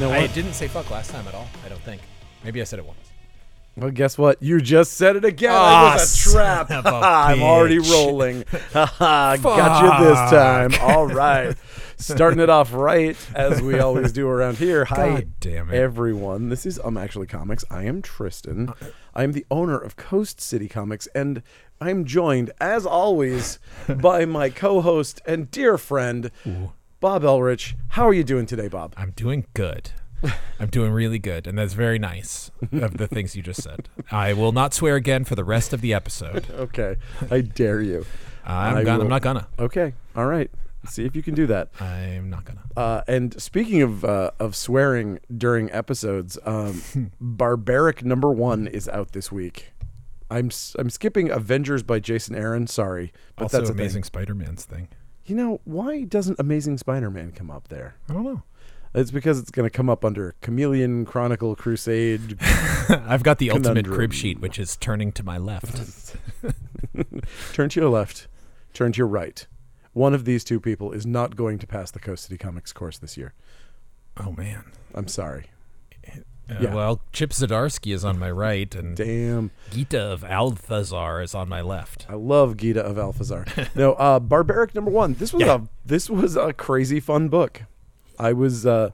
know I didn't say fuck last time at all. I don't think. Maybe I said it once. Well, guess what? You just said it again. Ah, it was a trap. a I'm already rolling. Got you this time. All right. Starting it off right, as we always do around here. Hi, God damn it. everyone. This is Um Actually Comics. I am Tristan. I am the owner of Coast City Comics, and I'm joined, as always, by my co-host and dear friend, Bob Elrich. How are you doing today, Bob? I'm doing good. I'm doing really good, and that's very nice of the things you just said. I will not swear again for the rest of the episode. Okay, I dare you. I'm, I gonna, I'm not gonna. Okay, all right. See if you can do that. I'm not gonna. Uh, and speaking of uh, of swearing during episodes, um, Barbaric number one is out this week. I'm s- I'm skipping Avengers by Jason Aaron. Sorry, but Also, that's Amazing Thing. Spider-Man's thing. You know why doesn't Amazing Spider-Man come up there? I don't know. It's because it's going to come up under Chameleon Chronicle Crusade. I've got the ultimate crib sheet, which is turning to my left. turn to your left, turn to your right. One of these two people is not going to pass the Coast City Comics course this year. Oh man. I'm sorry. Uh, Yeah. Well, Chip Zdarsky is on my right, and Damn. Gita of Althazar is on my left. I love Gita of Alphazar. no, uh, Barbaric number one. This was Yeah. a this was a crazy fun book. I was uh,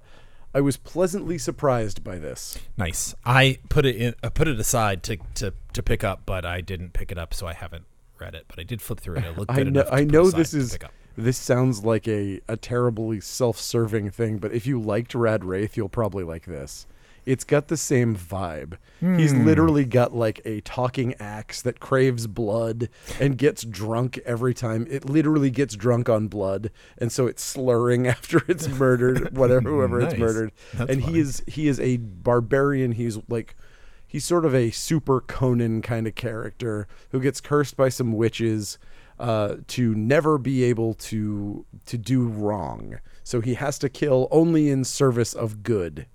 I was pleasantly surprised by this. Nice. I put it in. I put it aside to, to to pick up, but I didn't pick it up, so I haven't read it. But I did flip through it. It looked I know enough to I know aside this is this sounds like a a terribly self-serving thing, but if you liked Rad Wraith, you'll probably like this. It's got the same vibe. He's Hmm. literally got like a talking axe that craves blood and gets drunk every time. It literally gets drunk on blood, and so it's slurring after it's murdered, whatever whoever it's murdered. That's and funny. he is he is a barbarian. He's like he's sort of a super Conan kind of character who gets cursed by some witches uh, to never be able to to do wrong. So he has to kill only in service of good.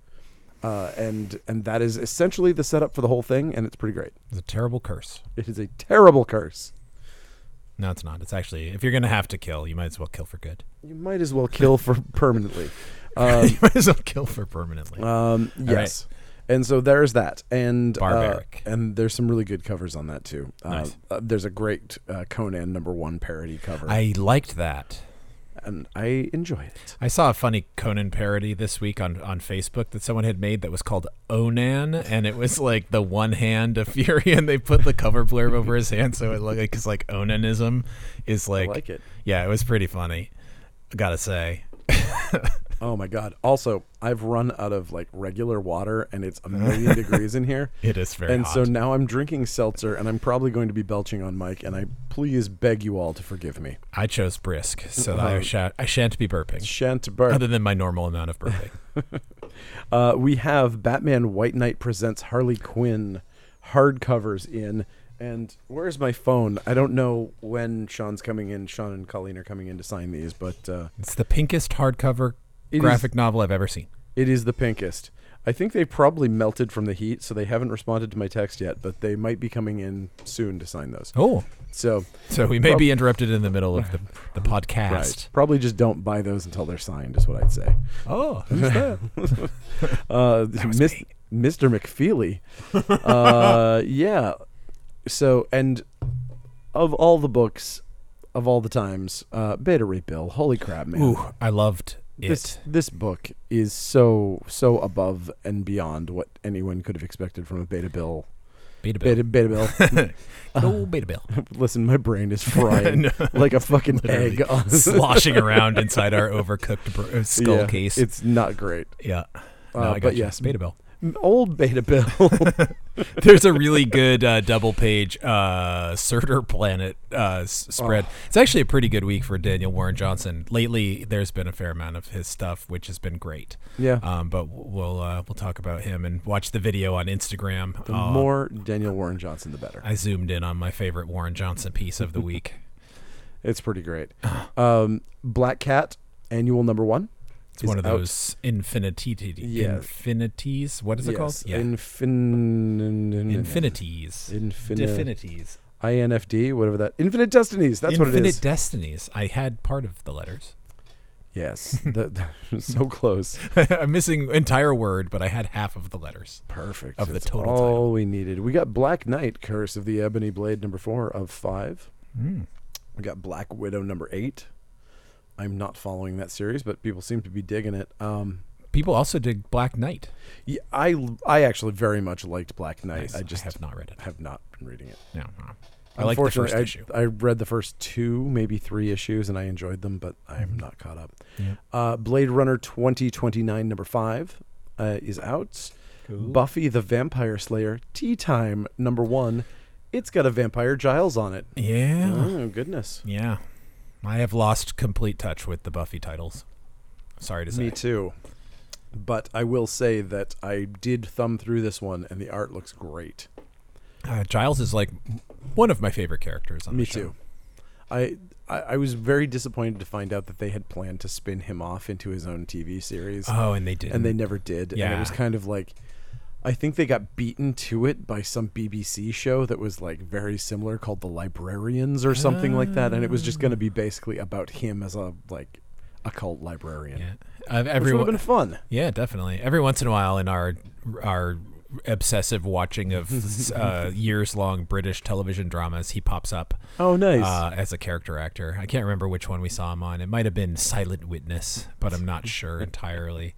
Uh, and and that is essentially the setup for the whole thing, and it's pretty great. It's a terrible curse. It is a terrible curse. No, it's not. It's actually if you're gonna have to kill, you might as well kill for good. You might as well kill for permanently. Um, you might as well kill for permanently. Um, All right. yes. And so there's that, and uh, Barbaric. and there's some really good covers on that too. Uh, Nice. uh, there's a great uh, Conan number one parody cover, I liked that. And I enjoy it. I saw a funny Conan parody this week on, on Facebook that someone had made that was called Onan, and it was like the one hand of Fury, and they put the cover blurb over his hand, so it looked like because like Onanism is like, I like it. Yeah, it was pretty funny. I gotta say, Oh my god! Also, I've run out of like regular water, and it's a million degrees in here. it is very and hot. so now I'm drinking seltzer, and I'm probably going to be belching on mic. And I please beg you all to forgive me. I chose brisk, so that I, Uh, sha- I shan't be burping, Shan't burn. other than my normal amount of burping. Uh, we have Batman White Knight presents Harley Quinn hardcovers in. And where's my phone? I don't know when Sean's coming in. Sean and Colleen are coming in to sign these, but uh, it's the pinkest hardcover It is- graphic novel I've ever seen. it is the pinkest. I think they probably melted from the heat, so they haven't responded to my text yet, but they might be coming in soon to sign those. Oh, So, so we may Prob- be interrupted in the middle of the, the podcast. right. Probably just don't buy those until they're signed, is what I'd say. Oh, who's that? Uh, was Mis-. Mr. McFeely. uh, yeah. So, and of all the books, of all the times, uh, Beta Ray Bill, holy crap, man. Ooh, I loved it. This this book is so so above and beyond what anyone could have expected from a Beta Bill. Beta Bill. Beta, Beta Bill. oh, Beta Bill. Listen, my brain is frying No. like a fucking egg sloshing around inside our overcooked br- uh, skull Yeah, case. It's not great. yeah. No, Uh, I but got you. yes. Beta Bill. Old Beta Bill. There's a really good uh, double page uh, Surtur Planet uh, s- spread. Oh. It's actually a pretty good week for Daniel Warren Johnson. Lately, there's been a fair amount of his stuff, which has been great. yeah. Um, but we'll uh, we'll talk about him and watch the video on Instagram. The Uh, more Daniel Warren Johnson, the better. I zoomed in on my favorite Warren Johnson piece of the week. It's pretty great. Um, Black Cat annual number one. It's one of out. those infinity Yeah. infinities. What is it called? Yes, Yeah, Infin- infinities. Infini- Definities. INFD, whatever that. Infinite Destinies. That's Infinite what it is. Infinite Destinies. I had part of the letters. Yes, that, so close. I'm missing entire word, but I had half of the letters. Perfect. Of the That's total all title. we needed. We got Black Knight, Curse of the Ebony Blade, number four of five. Mm. We got Black Widow, number eight. I'm not following that series, but people seem to be digging it. Um, People also dig Black Knight. yeah, I I actually very much liked Black Knight. Nice. I just have not read it. have not been reading it. No, no. I like the first Unfortunately, issue. I, I read the first two, maybe three issues, and I enjoyed them, but I'm Mhm. not caught up. Yeah. Uh, Blade Runner 2029, number five, uh, is out. Buffy the Vampire Slayer, Tea Time, number one. It's got a vampire Giles on it. Yeah. Oh, goodness. Yeah. I have lost complete touch with the Buffy titles. Sorry to say. Me too. But I will say that I did thumb through this one, and the art looks great. Uh, Giles is like one of my favorite characters on Me too. I, I I was very disappointed to find out that they had planned to spin him off into his own TV series, Oh, and they did. and they never did. And it was kind of like, I think they got beaten to it by some BBC show that was like very similar, called The Librarians or something like that, and it was just going to be basically about him as a like a cult librarian. yeah. Uh, Which would have been fun. Yeah, definitely. Every once in a while, in our our obsessive watching of uh, years long British television dramas, he pops up Oh, nice. uh, as a character actor. I can't remember which one we saw him on. It might have been Silent Witness, but I'm not sure entirely.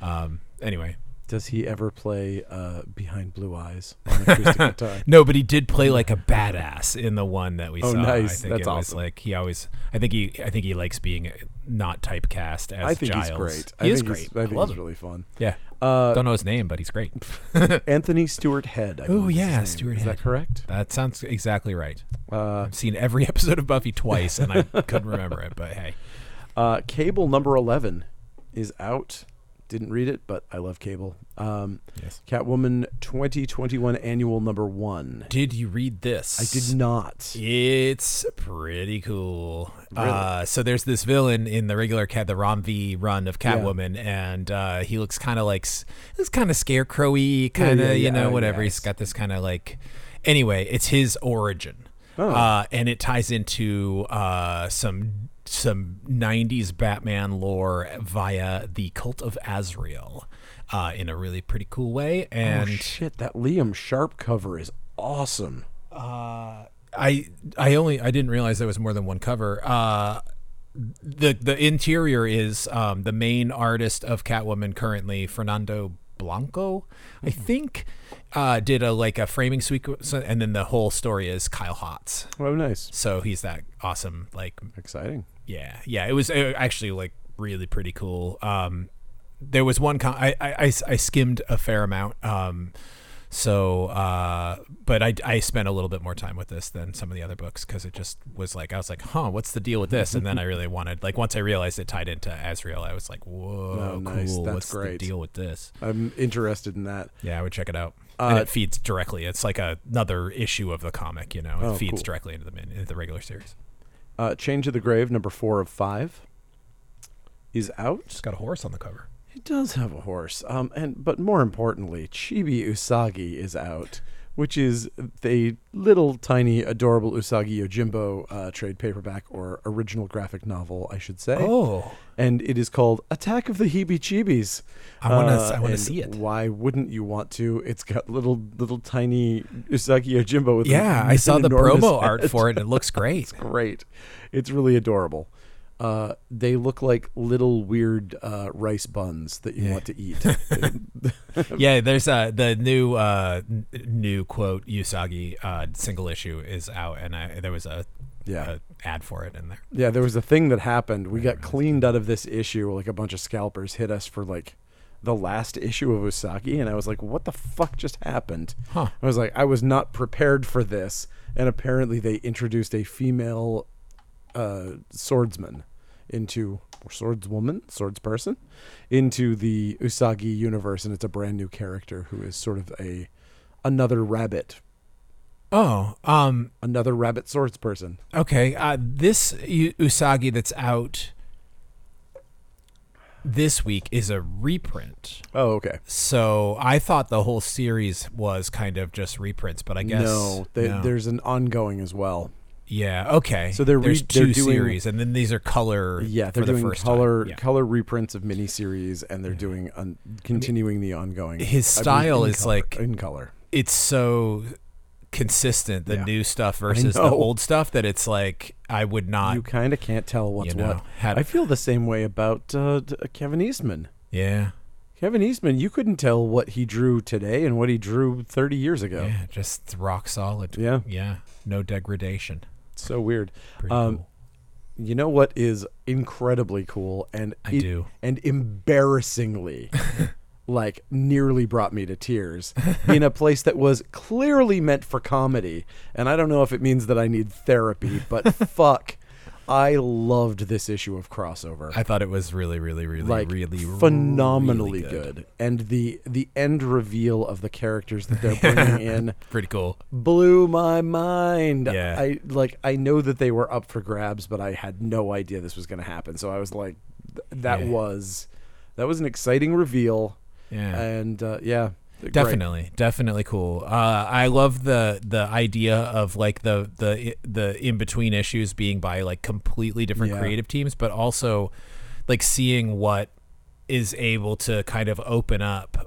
Um, anyway, Does he ever play uh, Behind Blue Eyes on acoustic guitar? no, but he did play like a badass in the one that we saw. Oh, saw. nice. I think That's it was awesome. like he always. I think he. I think he likes being not typecast as I think Giles. he's great. He I is think great. He's, I I think love he's him. really fun. Yeah. Uh, Don't know his name, but he's great. Anthony Stewart Head. Oh, believe is his yeah. Stewart Is Head. that correct? That sounds exactly right. Uh, I've seen every episode of Buffy twice, and I couldn't remember it. But hey, uh, Cable number eleven is out. Didn't read it, but I love Cable. Um, yes. Catwoman 2021 annual number one. Did you read this? I did not. It's pretty cool. Really? Uh, so there's this villain in the regular cat, the Ram V run of Yeah. Catwoman, and uh, he looks kind of like s- it's kind of scarecrowy, kind of yeah, you yeah, know oh, whatever. He's got this kind of like. Anyway, it's his origin, Oh. uh, and it ties into uh, some some '90s Batman lore via the Cult of Azrael. Uh, in a really pretty cool way, and oh shit! That Liam Sharp cover is awesome. uh, I I only I didn't realize there was more than one cover. Uh, the the interior is um, the main artist of Catwoman currently, Fernando Blanco, I think, uh, did a like a framing sequence, and then the whole story is Kyle Hotz. Oh, nice. So he's that awesome, like Exciting. Yeah, yeah. It was uh, actually like really pretty cool. Um, there was one con- I, I, I, I skimmed a fair amount. Um, so, uh, but I, I spent a little bit more time with this than some of the other books because it just was like I was like, huh, what's the deal with this? And then I really wanted like once I realized it tied into Azrael, I was like, whoa, Oh, nice. cool. That's what's great. the deal with this? I'm interested in that. Yeah, I would check it out. Uh, and it feeds directly. It's like a, another issue of the comic. You know, it Oh, feeds cool. directly into the into the regular series. Uh, Chained to the Grave number four of five is out. It's got a horse on the cover. It does have a horse. Um, and but more importantly, Chibi Usagi is out, which is the little tiny adorable Usagi Yojimbo uh, trade paperback or original graphic novel, I should say. Oh, And it is called Attack of the Heebie Chibis. I wanna Uh, I wanna see it. Why wouldn't you want to? It's got little little tiny Usagi Yojimbo with Yeah, an- I saw the promo art for it. and It looks great. It's great. It's really adorable. Uh, they look like little weird uh, rice buns that you Yeah. want to eat. yeah, there's uh, the new uh, n- new quote Usagi uh, single issue is out, and I, there was a, yeah. a ad for it in there. Yeah, there was a thing that happened. We got cleaned out of this issue. Like a bunch of scalpers hit us for like the last issue of Usagi, and I was like, "What the fuck just happened?" Huh. I was like, "I was not prepared for this." And apparently, they introduced a female uh, swordsman into or swordswoman, swordsperson into the Usagi universe, and it's a brand new character who is sort of a another rabbit, Oh, um, another rabbit swordsperson. okay. Uh, this Usagi that's out this week is a reprint. Oh, okay. So I thought the whole series was kind of just reprints, but I guess no, they, no. there's an ongoing as well. Yeah. Okay. So they're re- There's they're doing- series, and then these are color. Yeah, they're the doing first color Yeah. color reprints of miniseries, and they're doing un- continuing the ongoing. His I style is color- like- in color. It's so consistent the Yeah. new stuff versus the old stuff that it's like I would not. You kind of can't tell what's you know, what. had- I feel the same way about uh, Kevin Eastman. yeah. Kevin Eastman, you couldn't tell what he drew today and what he drew 30 years ago. Yeah. Just rock solid. Yeah. Yeah. No degradation. So weird. Um, cool. You know what is incredibly cool and I it- do. and embarrassingly like nearly brought me to tears in a place that was clearly meant for comedy. And I don't know if it means that I need therapy, but fuck, I loved this issue of crossover. I thought it was really, really, really, like really, phenomenally really good. and the the end reveal of the characters that they're bringing in Pretty cool. blew my mind. Yeah. I like I know that they were up for grabs, but I had no idea this was going to happen. So I was like, th- that Yeah. was that was an exciting reveal, Yeah. and uh, yeah, great. definitely definitely cool uh i love the the idea of like the the the in between issues being by like completely different Yeah. creative teams but also like seeing what is able to kind of open up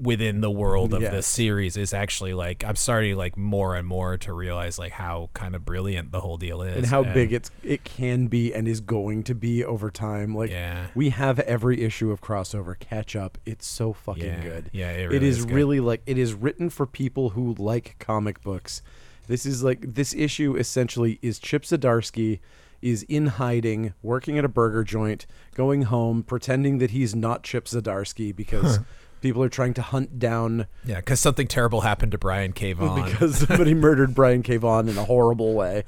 within the world of Yes. this series is actually like i'm starting like more and more to realize like how kind of brilliant the whole deal is and how big it's it can be and is going to be over time. Like yeah we have every issue of crossover catch up. It's so fucking yeah good. yeah it, it really is good. really like it is written for people who like comic books. This is like this issue essentially is Chip Zdarsky is in hiding, working at a burger joint, going home, pretending that he's not Chip Zdarsky because people are trying to hunt down yeah because something terrible happened to brian k Vaughan. because somebody murdered Brian K. Vaughan in a horrible way.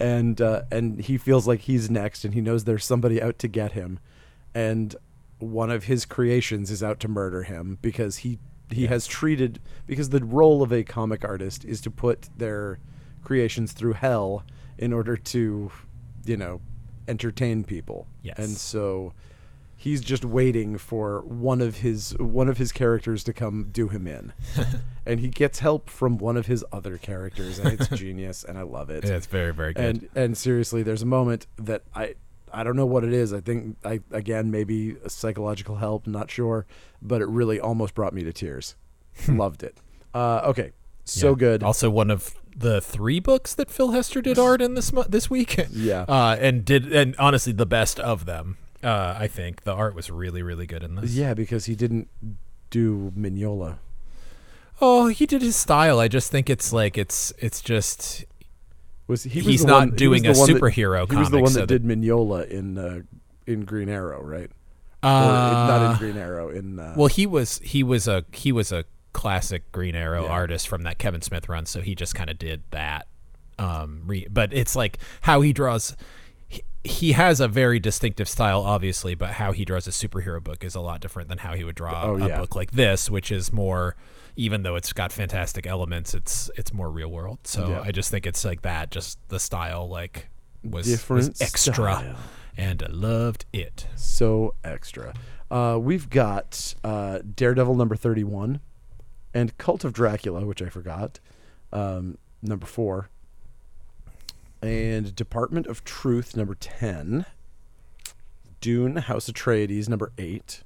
And uh, and he feels like he's next and he knows there's somebody out to get him. And one of his creations is out to murder him because he he has treated because the role of a comic artist is to put their creations through hell in order to, you know, entertain people. Yes. And so he's just waiting for one of his one of his characters to come do him in. and he gets help from one of his other characters and it's genius and I love it. yeah, it's very very good And and seriously, there's a moment that I I don't know what it is. I think I again maybe a psychological help, not sure, but it really almost brought me to tears. Loved it. Uh, okay, so Yeah. good. Also, one of the three books that Phil Hester did art in this mo- this week. Yeah. uh, and did and honestly the best of them. Uh, I think the art was really really good in this. yeah, because he didn't do Mignola. Oh, he did his style. I just think it's like it's it's just Was he? Was he's not one- he doing a was the one that- superhero He was the one so that that- did Mignola in uh, in Green Arrow, right? uh, in, not in Green Arrow. In uh, well, he was he was a he was a classic Green Arrow Yeah. artist from that Kevin Smith run, so he just kind of did that. Um, re- but it's like how he draws. He, has a very distinctive style, obviously, but how he draws a superhero book is a lot different than how he would draw Oh, a yeah. book like this, which is more. Even though it's got fantastic elements, it's it's more real world. So Yeah. I just think it's like that. Just the style, like was, was extra, style. and I loved it. so extra. Uh, we've got uh, Daredevil number thirty-one, and Cult of Dracula, which I forgot, um, number four, and Department of Truth number ten, Dune House of Atreides number eight,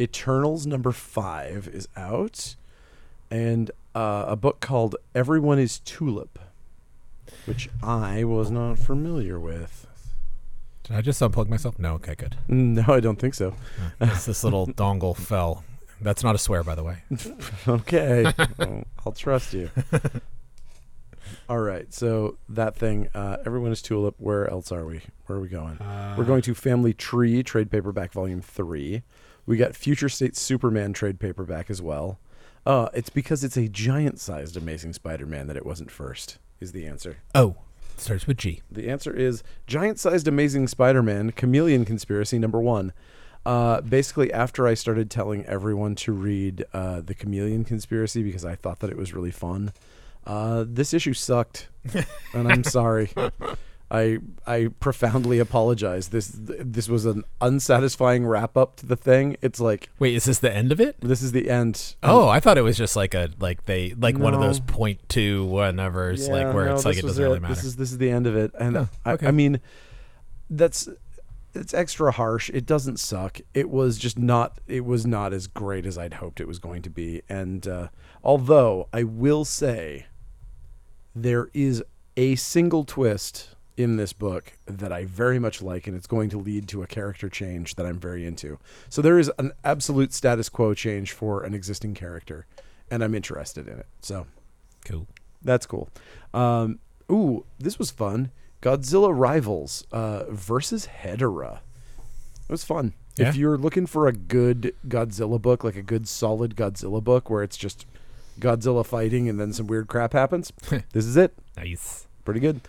Eternals number five is out, and uh, a book called Everyone Is Tulip, which I was not familiar with. Did I just unplug myself? No. Okay, good. No, I don't think so. Yes, this little dongle fell. That's not a swear, by the way. Okay, well, I'll trust you. All right, so that thing, uh, everyone is tulip. Where else are we? Where are we going? We're going to Family Tree trade paperback volume three. We got Future State Superman trade paperback as well. Uh, it's because it's a giant-sized Amazing Spider-Man that it wasn't first. Is the answer? Oh, starts with G. The answer is giant-sized Amazing Spider-Man Chameleon Conspiracy number one. Uh, basically, after I started telling everyone to read uh, the Chameleon Conspiracy because I thought that it was really fun, uh, this issue sucked, and I'm sorry. I I profoundly apologize. This this was an unsatisfying wrap up to the thing. It's like Wait, is this the end of it? this is the end. Oh, I thought it was just like a like they like one of those point two whatever. It's like where no, it's like it doesn't really matter. This is this is the end of it, and Oh, I. I mean, that's it's extra harsh. It doesn't suck. It was just not. It was not as great as I'd hoped it was going to be. And uh, although I will say, there is a single twist in this book that I very much like, and it's going to lead to a character change that I'm very into. So there is an absolute status quo change for an existing character, and I'm interested in it. So cool. that's cool. Um, ooh, this was fun. Godzilla Rivals uh, versus Hedorah. It was fun. Yeah. If you're looking for a good Godzilla book, like a good solid Godzilla book where it's just Godzilla fighting and then some weird crap happens, this is it. Nice. Pretty good.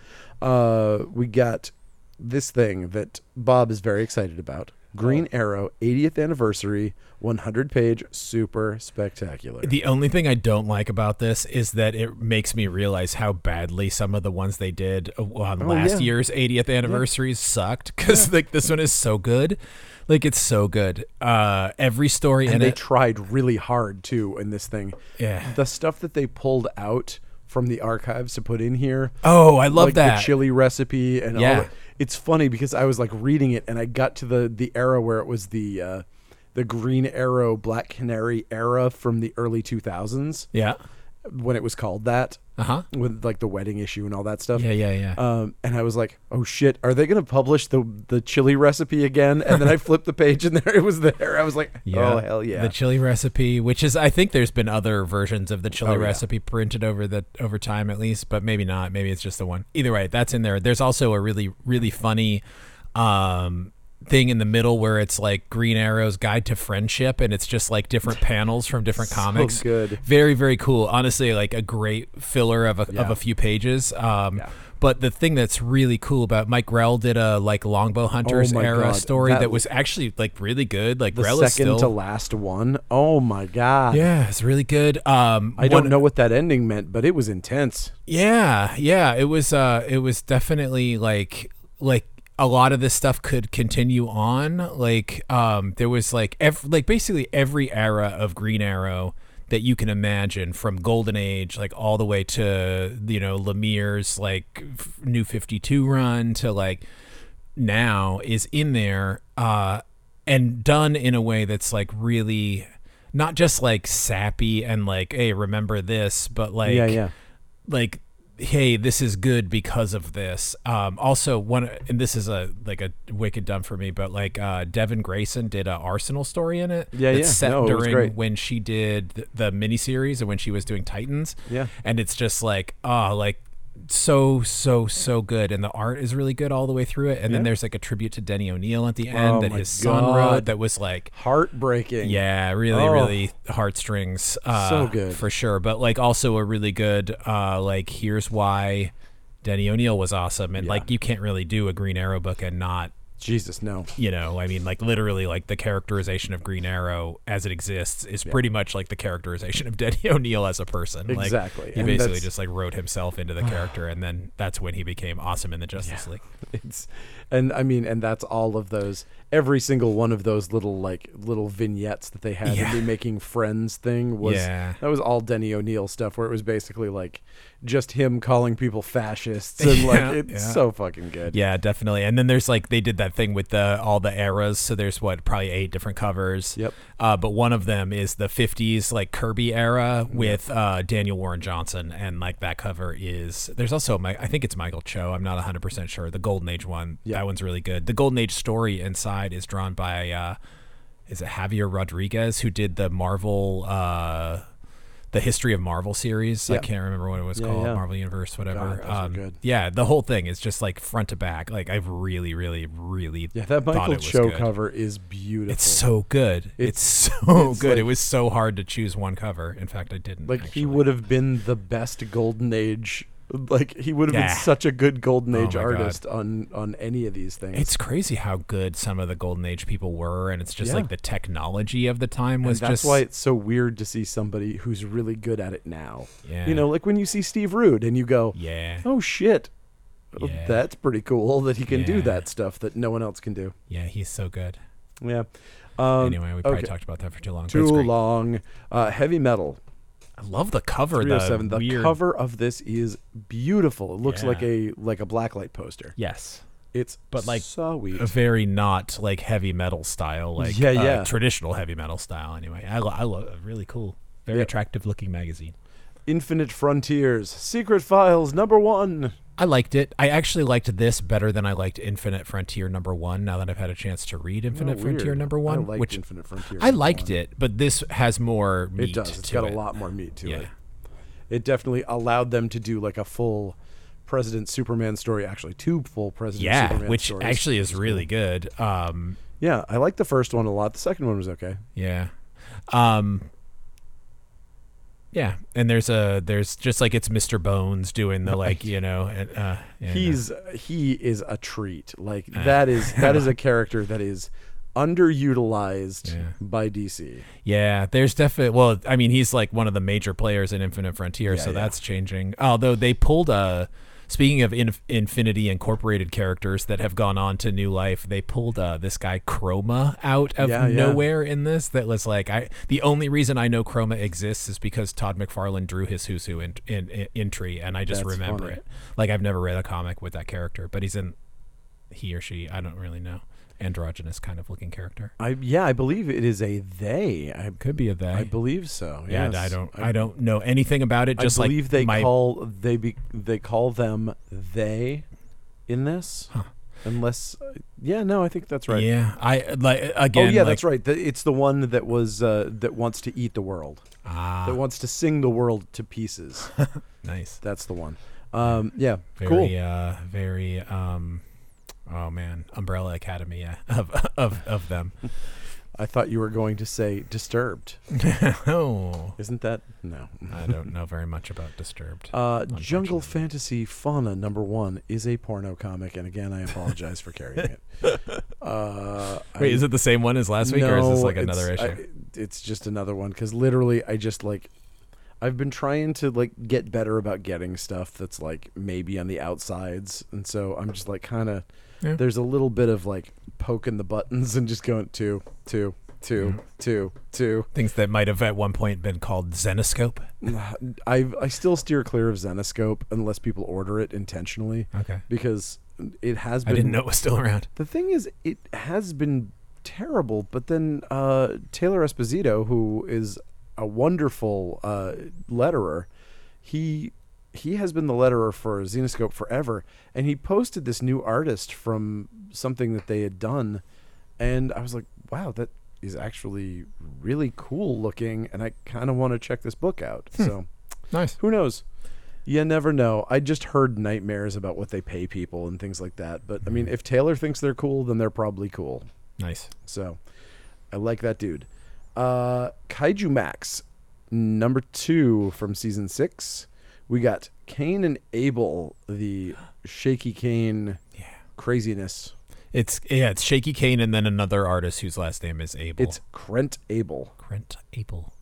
Uh, we got this thing that Bob is very excited about. Green Arrow 80th anniversary, 100 page, super spectacular. The only thing I don't like about this is that it makes me realize how badly some of the ones they did on Oh, last yeah. year's 80th anniversaries sucked because like this one is so good. Like it's so good. Uh, every story and in they it. tried really hard too in this thing. yeah. the stuff that they pulled out from the archives to put in here. Oh, I love like that. the chili recipe and all Yeah. that. It's funny because I was like reading it and I got to the the era where it was the uh, the Green Arrow Black Canary era from the early 2000s yeah. when it was called that Uh huh. with like the wedding issue and all that stuff. Yeah. Yeah. Yeah. Um, and I was like, "Oh shit, are they going to publish the the chili recipe again?" And then I flipped the page and there it was there. I was like, "Oh hell yeah!" The chili recipe, which is I think there's been other versions of the chili Oh, yeah. recipe printed over the over time at least, but maybe not. Maybe it's just the one. Either way, that's in there. There's also a really really funny um thing in the middle where it's like Green Arrow's Guide to Friendship and it's just like different panels from different So comics. good. Very very cool. Honestly, like a great filler of a of a few pages. Um Yeah. But the thing that's really cool about Mike Grell did a like Longbow Hunters Oh era God, story that, that- was actually like really good. Like the Grell second still to last one. Oh my god! yeah, it's really good. Um, I don't one- know what that ending meant, but it was intense. Yeah, yeah, it was. Uh, it was definitely like like a lot of this stuff could continue on. Like, um, there was like ev- like basically every era of Green Arrow that you can imagine from Golden Age, like all the way to you know Lemire's like New Fifty Two run to like now is in there uh and done in a way that's like really not just like sappy and like hey remember this but like yeah, yeah. like hey this is good because of this um also one and this is a like a wicked dumb for me but like uh devin grayson did a arsenal story in it Yeah, yeah. set No, it was during great. when she did the, the miniseries and when she was doing titans Yeah. and it's just like oh like so so so good and the art is really good all the way through it and then there's like a tribute to denny o'neill at the end Oh that his son God. wrote that was like Heartbreaking. yeah, really, Oh. really heartstrings. Uh, So good. for sure. But like also a really good uh, like here's why Denny O'Neill was awesome, and Yeah. like you can't really do a Green Arrow book and not Jesus, no. you know I mean like literally like the characterization of Green Arrow as it exists is pretty much like the characterization of Denny O'Neill as a person. Like, Exactly. he And basically that's- just like wrote himself into the character, and then that's when he became awesome in the Justice League. It's and I mean, and that's all of those. Every single one of those little like little vignettes that they had Yeah. in the making friends thing was Yeah. that was all Denny O'Neill stuff, where it was basically like just him calling people fascists and like Yeah, it's yeah. so fucking good. Yeah, definitely. And then there's like they did that thing with the all the eras. So there's what probably eight different covers. Yep. Uh, but one of them is the 50s like Kirby era with uh, Daniel Warren Johnson, and like that cover is. There's also my I think it's Michael Cho. I'm not 100 percent sure. The Golden Age one. That one's really good. The Golden Age story inside is drawn by. Uh, is it Javier Rodriguez who did the Marvel. Uh, the history of Marvel series. I can't remember what it was Yeah, called. yeah. Marvel Universe, whatever. God, good. Yeah, the whole thing is just like front to back. Like I've really, really, really Yeah, that Michael Cho cover is beautiful. It's so good. It's, It's- so it's good. like- it was so hard to choose one cover. In fact, I didn't. like actually. he would have been the best golden age like he would have Yeah. been such a good golden Oh age God. artist on on any of these things It's crazy how good some of the Golden Age people were, and it's just Yeah. like the technology of the time and was that's just. why it's so weird to see somebody who's really good at it now yeah, you know like when you see steve rude and you go yeah, oh shit Yeah. That's pretty cool that he can do that stuff that no one else can do. Yeah, he's so good. Yeah. Um, anyway, we probably okay. talked about that for too long. Too long. Uh, heavy metal. I love the cover. The 307. The, weird. cover of this is beautiful. It looks Yeah. like a like a blacklight poster. Yes. It's But, like, sweet. A very not like heavy metal style, like Yeah, uh, yeah. traditional heavy metal style. Anyway, I, lo- I love really cool, very Yeah. attractive looking magazine. Infinite Frontiers. Secret Files number one. I liked it. I actually liked this better than I liked Infinite Frontier number one. Now that I've had a chance to read Infinite Oh, Frontier weird. number one, I liked which Infinite Frontier. I liked one. it, but this has more meat. It does. It's got it. a lot more meat to Yeah. it. It definitely allowed them to do like a full President Superman story. Actually, two full President Superman stories. Yeah, Superman which stories. actually is really good. Um, Yeah, I like the first one a lot. The second one was okay. Yeah. Um Yeah, and there's a there's just like it's Mr. Bones doing the like, you know, and, uh and, uh, He's he is a treat. Like Uh. that is that is a character that is underutilized Yeah. by DC. Yeah, there's definitely well, I mean, he's like one of the major players in Infinite Frontier, Yeah, so yeah. that's changing. Although they pulled a speaking of Inf- Infinity Incorporated characters that have gone on to new life, they pulled uh, this guy Chroma out of Yeah, yeah. nowhere in this. That was like I. The only reason I know Chroma exists is because Todd McFarlane drew his Who's Who in in, in, entry, and I just That's remember funny. it. Like I've never read a comic with that character, but he's in he or she. I don't really know. Androgynous kind of looking character. I yeah, I believe it is a they. I Could be a they. I believe so. yeah, yes. I don't. I, don't know anything about it. Just I believe like they my, call they be, they call them they in this. Huh. Unless yeah, no, I think that's right. Yeah, I like again. Oh yeah, like, that's right. It's the one that was uh, that wants to eat the world. Ah, that wants to sing the world to pieces. nice. That's the one. Um, yeah, Very, cool. uh, very. Um, oh man, Umbrella Academy. Yeah, of of of them. I thought you were going to say Disturbed. oh, Isn't that no? I don't know very much about Disturbed. Uh, Jungle Fantasy Fauna number one is a porno comic, and again, I apologize for carrying it. Uh, Wait, I- is it the same one as last week, or is this like another issue? I- it's just another one because literally, I just like. I've been trying to like get better about getting stuff that's like maybe on the outsides, and so I'm just like kind of. Yeah. There's a little bit of like poking the buttons and just going two, two, two, Mm. two, two. Things that might have at one point been called Zenescope. I I still steer clear of Zenescope unless people order it intentionally Okay, because it has been. I didn't know it was still around. The thing is, it has been terrible, but then uh, Taylor Esposito, who is a wonderful uh, letterer, he he has been the letterer for Zenescope forever, and he posted this new artist from something that they had done, and I was like, wow, that is actually really cool looking, and I kind of want to check this book out. So Nice. who knows? You never know. I just heard nightmares about what they pay people and things like that. But I mean, if Taylor thinks they're cool, then they're probably cool. Nice. So I like that dude. Uh, Kaijumax, number two from season six. We got Kane and Able, the Shaky Kane Yeah. craziness. It's yeah, it's Shaky Kane and then another artist whose last name is Able. It's Krent Able. Krent Able.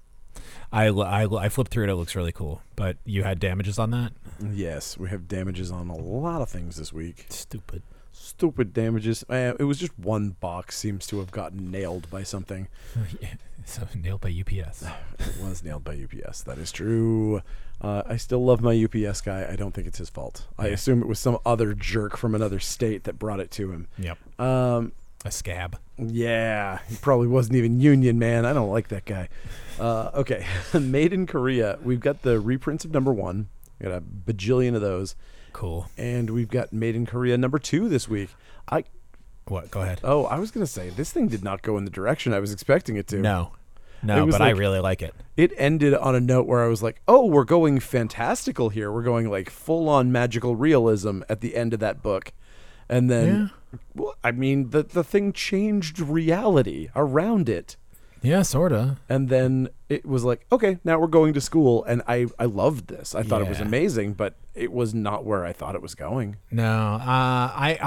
I, I, I flipped through it. It looks really cool. But you had damages on that? Yes, we have damages on a lot of things this week. Stupid. Stupid damages. Uh, it was just one box seems to have gotten nailed by something. so nailed by UPS. It was nailed by UPS. That is true. Uh, I still love my UPS guy. I don't think it's his fault. I assume it was some other jerk from another state that brought it to him. Yep. Um, A scab. yeah, he probably wasn't even union, man. I don't like that guy. Uh, okay, Made in Korea. We've got the reprints of number one. We got a bajillion of those, Cool. and we've got Made in Korea number two this week. I What? Go ahead. oh, I was gonna say this thing did not go in the direction I was expecting it to. No. No, but I really like it. it ended on a note where I was like, "Oh, we're going fantastical here. We're going like full on magical realism at the end of that book." And then well, I mean, the the thing changed reality around it. Yeah, sorta. And then it was like, "Okay, now we're going to school." And I I loved this. I thought it was Yeah. amazing, but it was not where I thought it was going. No, uh, I,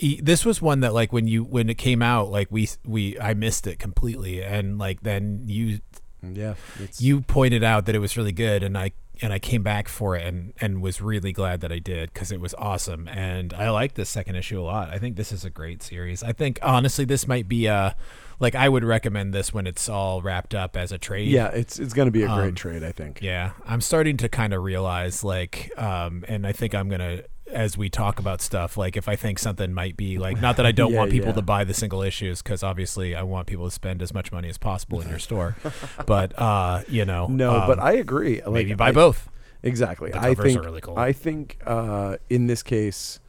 I, this was one that like when you when it came out, like we we I missed it completely, and like then you Yeah, it's you pointed out that it was really good, and I and I came back for it and and was really glad that I did because it was awesome and I like this second issue a lot. I think this is a great series. I think honestly this might be a like I would recommend this when it's all wrapped up as a trade. Yeah, it's it's going to be a great Um, trade, I think. Yeah, I'm starting to kind of realize like, um, and I think I'm gonna as we talk about stuff like if I think something might be like not that I don't Yeah, want people yeah. to buy the single issues because obviously I want people to spend as much money as possible in your store, but uh, you know, No, um, but I agree. Like, maybe buy I- both. Exactly. The I think really cool. I think uh, in this case,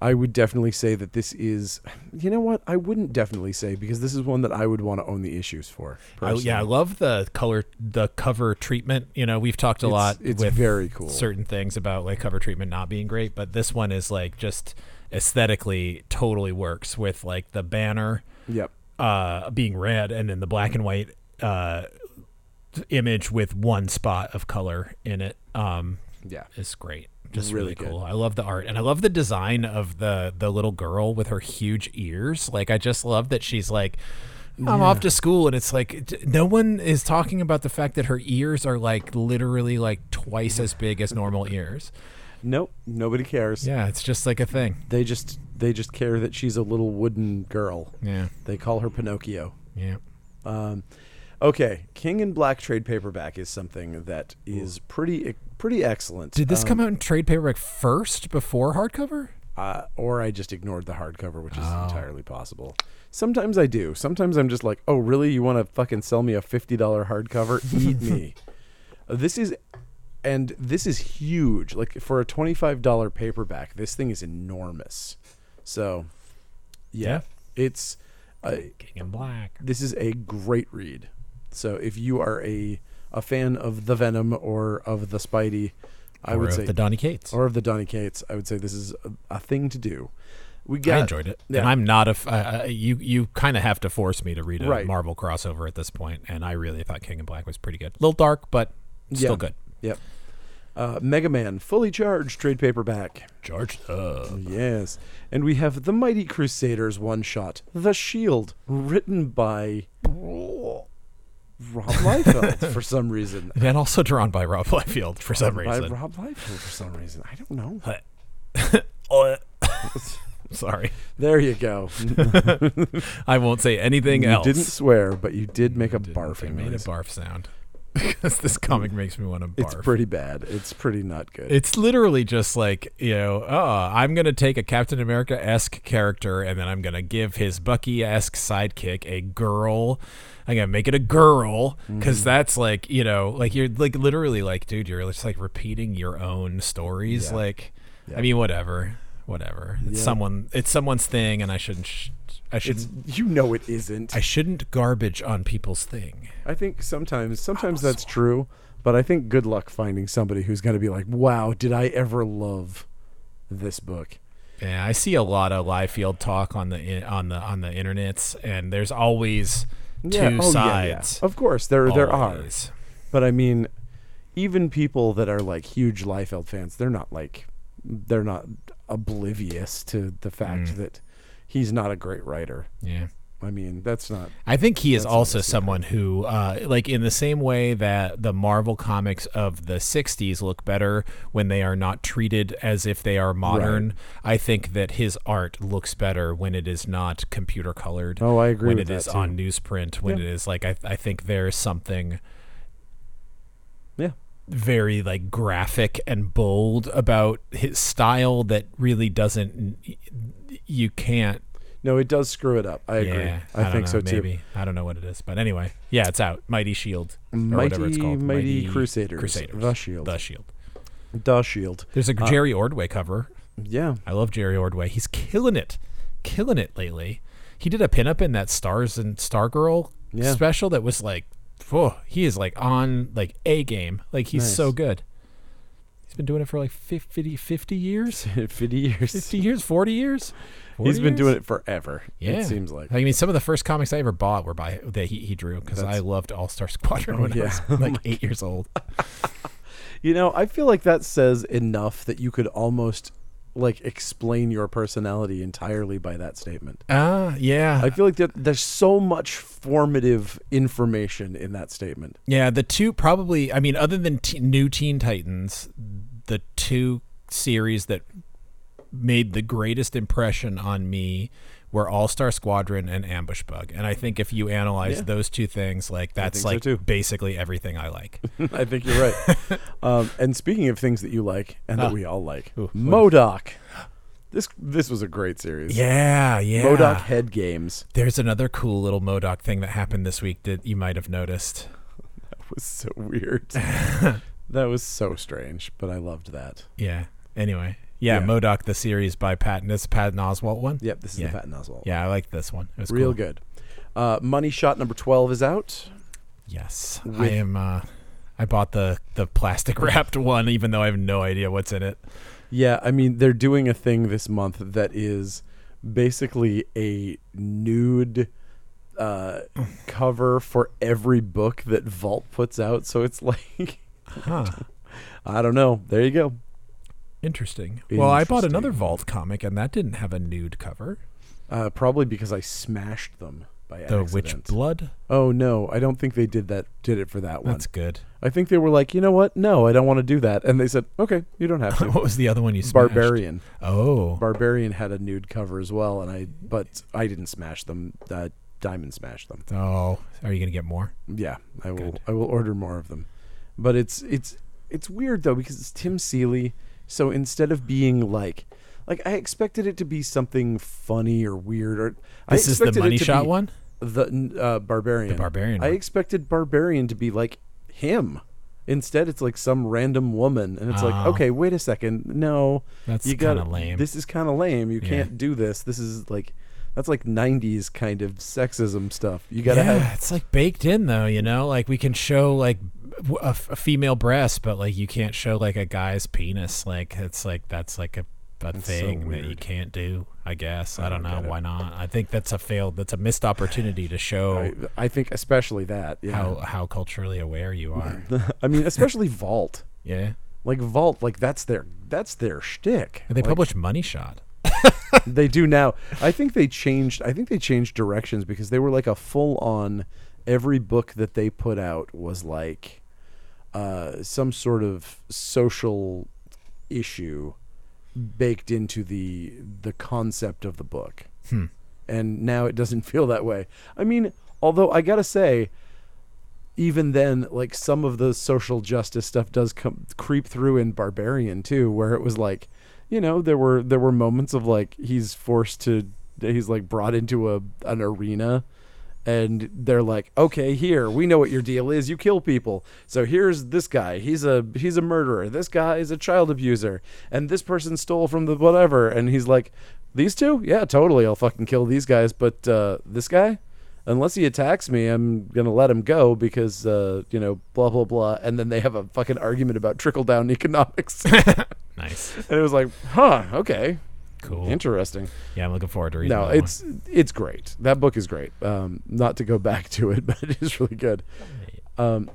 I would definitely say that this is. You know what? I wouldn't definitely say because this is one that I would want to own the issues for. I, yeah, I love the color, the cover treatment. You know, we've talked a It's- lot it's with very cool. certain things about like cover treatment not being great, but this one is like just aesthetically totally works with like the banner Yep. uh, being red and then the black and white uh, image with one spot of color in it um, Yeah. it's great. Just Really really, good. cool. I love the art and I love the design of the the little girl with her huge ears. Like I just love that she's like I'm off to school and it's like no one is talking about the fact that her ears are like literally like twice as big as normal ears. Nope. Nobody cares. Yeah, it's just like a thing. They just they just care that she's a little wooden girl. Yeah. They call her Pinocchio. Yeah. Um, okay, King and Black trade paperback is something that is pretty pretty excellent. Did this Um, come out in trade paperback first before hardcover? uh, or I just ignored the hardcover, which is Oh. entirely possible. Sometimes I do. Sometimes I'm just like, oh, really? You want to fucking sell me a fifty dollar hardcover? Eat me. Uh, this is, and this is huge. Like for a twenty five dollar paperback, this thing is enormous. So, yeah, it's. Uh, King and Black. this is a great read. So if you are a a fan of the Venom or of the Spidey, I or would of say the Donny Cates. or of the Donny Cates, I would say this is a, a thing to do. We I got enjoyed it, yeah. and I'm not a. F- uh, you you kind of have to force me to read a Right. Marvel crossover at this point, and I really thought King and Black was pretty good. A little dark, but still Yeah. good. Yep. Uh, Mega Man, fully charged trade paperback. Charged up. Yes. And we have The Mighty Crusaders one shot, The Shield, written by Rob Liefeld for some reason. And also drawn by Rob Liefeld for some By reason. Rob Liefeld for some reason. I don't know. Oh, Sorry, There you go. I won't say anything you else. didn't swear, but you did make a Didn't. I barfing made a barf sound because this comic makes me want to barf. It's pretty bad. It's pretty not good. It's literally just like, you know, oh, I'm going to take a Captain America esque character and then I'm going to give his Bucky esque sidekick a girl. I'm going to make it a girl Mm-hmm. because that's like, you know, like you're like literally like, dude, you're just like repeating your own stories. Yeah. Like, Yeah. I mean, whatever. Whatever. It's Yeah. someone, it's someone's thing and I shouldn't, sh- I shouldn't, you know it isn't. I shouldn't garbage on people's thing. I think sometimes sometimes that's true, but I think good luck finding somebody who's going to be like, "Wow, did I ever love this book?" Yeah, I see a lot of Liefeld talk on the on the on the internets, and there's always two Yeah, oh, yeah, yeah. sides. Of course, there there are. But I mean, even people that are like huge Liefeld fans, they're not like they're not oblivious to the fact Mm. that he's not a great writer. Yeah. I mean, that's not I think he is That's not a also someone who, uh, like, in the same way that the Marvel comics of the 60s look better when they are not treated as if they are modern, I think that his art looks better when it is not computer colored. Oh, I agree When it is too. on newsprint, when Yeah. it is like, I, I think there's something Yeah. very like graphic and bold about his style that really doesn't you can't No, it does screw it up. I agree. yeah I, don't think know, so too. maybe i don't know what it is but anyway yeah it's out mighty shield or whatever it's called Mighty Crusaders. crusaders The Shield. the shield The Shield. there's a Uh, jerry ordway cover Yeah. i love jerry ordway he's killing it killing it lately he did a pinup in that stars and stargirl Yeah. special that was like oh, he is like on like a game like he's so good he's been doing it for like 50 50 years 50 years. 50 years 40 years He's been doing it forever. Yeah. It seems like. I mean, some of the first comics I ever bought were by that he, he drew because I loved All Star Squadron Oh, when yeah. I was oh like eight years old. You know, I feel like that says enough that you could almost like explain your personality entirely by that statement. Ah, yeah. I feel like that there's so much formative information in that statement. Yeah, the two probably. I mean, other than New Teen Titans, the two series that made the greatest impression on me were All Star Squadron and Ambush Bug. And I think if you analyze Yeah. those two things, like that's think so like basically everything I like. I think you're right. um, and speaking of things that you like and that Ah. we all like, Ooh, MODOK. This this was a great series. yeah, yeah. MODOK Head Games There's another cool little MODOK thing that happened this week that you might have noticed. That was so weird. that was so strange, but I loved that. Yeah. Anyway, yeah, Yeah. MODOK the series by Patton. This Patton Oswalt one. Yep, this is Yeah. the Patton Oswalt. Yeah, I like this one. It was real cool. good. Uh, Money Shot number twelve is out. Yes, I am. Uh, I bought the the plastic wrapped one, even though I have no idea what's in it. Yeah, I mean they're doing a thing this month that is basically a nude uh, cover for every book that Vault puts out. So it's like Huh. I don't know. There you go. Interesting. Well, I bought another Vault comic, and that didn't have a nude cover. Uh, probably because I smashed them by The accident. Witch Blood. Oh no, I don't think they did that. Did it for that one? That's good. I think they were like, you know what? No, I don't want to do that. And they said, okay, you don't have to. what was the other one you smashed? Barbarian. Oh, Barbarian had a nude cover as well, and I but I didn't smash them. Uh, Diamond smashed them. oh. Are you gonna get more? Yeah, I will. Good. I will order more of them. But it's it's it's weird though because it's Tim Seeley. So instead of being like, like I expected it to be something funny or weird, or I This is the money shot one. the uh, barbarian. The Barbarian I one. expected barbarian to be like him. Instead, it's like some random woman, and it's like, Oh. okay, wait a second, no, That's you got kinda lame. This is kind of lame. You Yeah. can't do this. This is like, that's like '90s kind of sexism stuff. You gotta yeah, have it's like baked in though. You know, like we can show like a, f- a female breast, but like you can't show like a guy's penis. Like it's like that's like a, a That's so thing that you can't do. I guess I, I don't know why not. I think that's a failed. That's a missed opportunity to show I, I think especially that. Yeah. how how culturally aware you are. I mean, especially Vault. yeah, Like Vault, like that's their that's their shtick. And they Like, published Money Shot. They do now. I think they changed. I think they changed directions because they were like a full on. Every book that they put out was like uh, some sort of social issue baked into the the concept of the book. Hmm. And now it doesn't feel that way. I mean, although I gotta say, even then, like some of the social justice stuff does come creep through in Barbarian too, where it was like, you know, there were there were moments of like he's forced to he's like brought into a an arena and they're like, "Okay, here, we know what your deal is. You kill people. So here's this guy. He's a he's a murderer. This guy is a child abuser, and this person stole from the whatever." And he's like, "These two? Yeah, totally. I'll fucking kill these guys, but uh, this guy, unless he attacks me, I'm gonna let him go because uh, you know, blah blah blah." And then they have a fucking argument about trickle down economics, nice. and it was like, "Huh, okay, cool. interesting." yeah, I'm looking forward to reading. No, that one. it's it's great. That book is great. Um, not to go back to it, but it is really good. Um,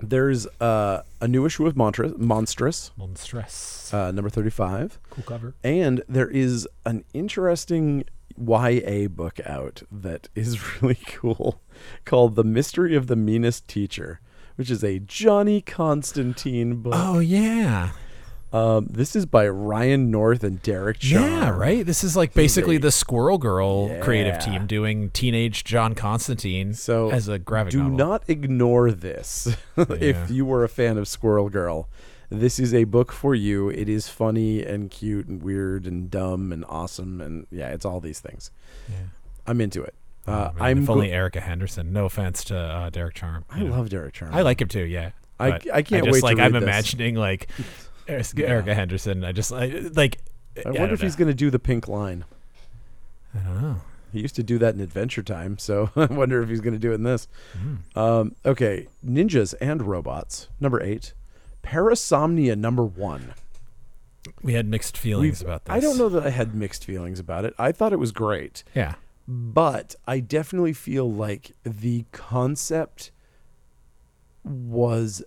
there's uh, a new issue of Monstress, Monstress Monstress. uh, number 35, cool cover. and there is an interesting YA book out that is really cool called The Mystery of the Meanest Teacher, which is a Johnny Constantine book. Oh yeah. Um, this is by Ryan North and Derek Charm. Yeah, right. This is like basically the Squirrel Girl creative team doing teenage John Constantine So as a graphic do novel. not ignore this Yeah. if you were a fan of Squirrel Girl. This is a book for you. It is funny and cute and weird and dumb and awesome and yeah, it's all these things. Yeah. I'm into it. Oh, Uh, I'm if go- only Erica Henderson. No offense to uh, Derek Charm. I know. love Derek Charm. I like him too. Yeah. I- I can't just, wait to like I'm this. imagining like Erica Henderson. I just I, like. I wonder if he's going to do the pink line. I don't know. He used to do that in Adventure Time, so I wonder if he's going to do it in this. Hmm. Um, okay, Ninjas and Robots, number eight. Parasomnia, number one. We had mixed feelings We've- about this. I don't know that I had mixed feelings about it. I thought it was great. Yeah. but I definitely feel like the concept was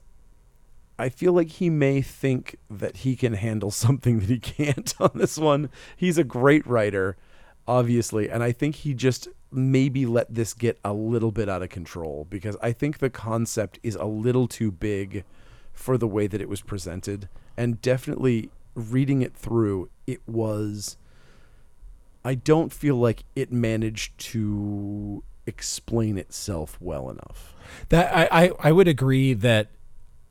I feel like he may think that he can handle something that he can't on this one. He's a great writer, obviously, and I think he just maybe let this get a little bit out of control because I think the concept is a little too big for the way that it was presented and definitely reading it through it was I don't feel like it managed to explain itself well enough. That I, I, I would agree that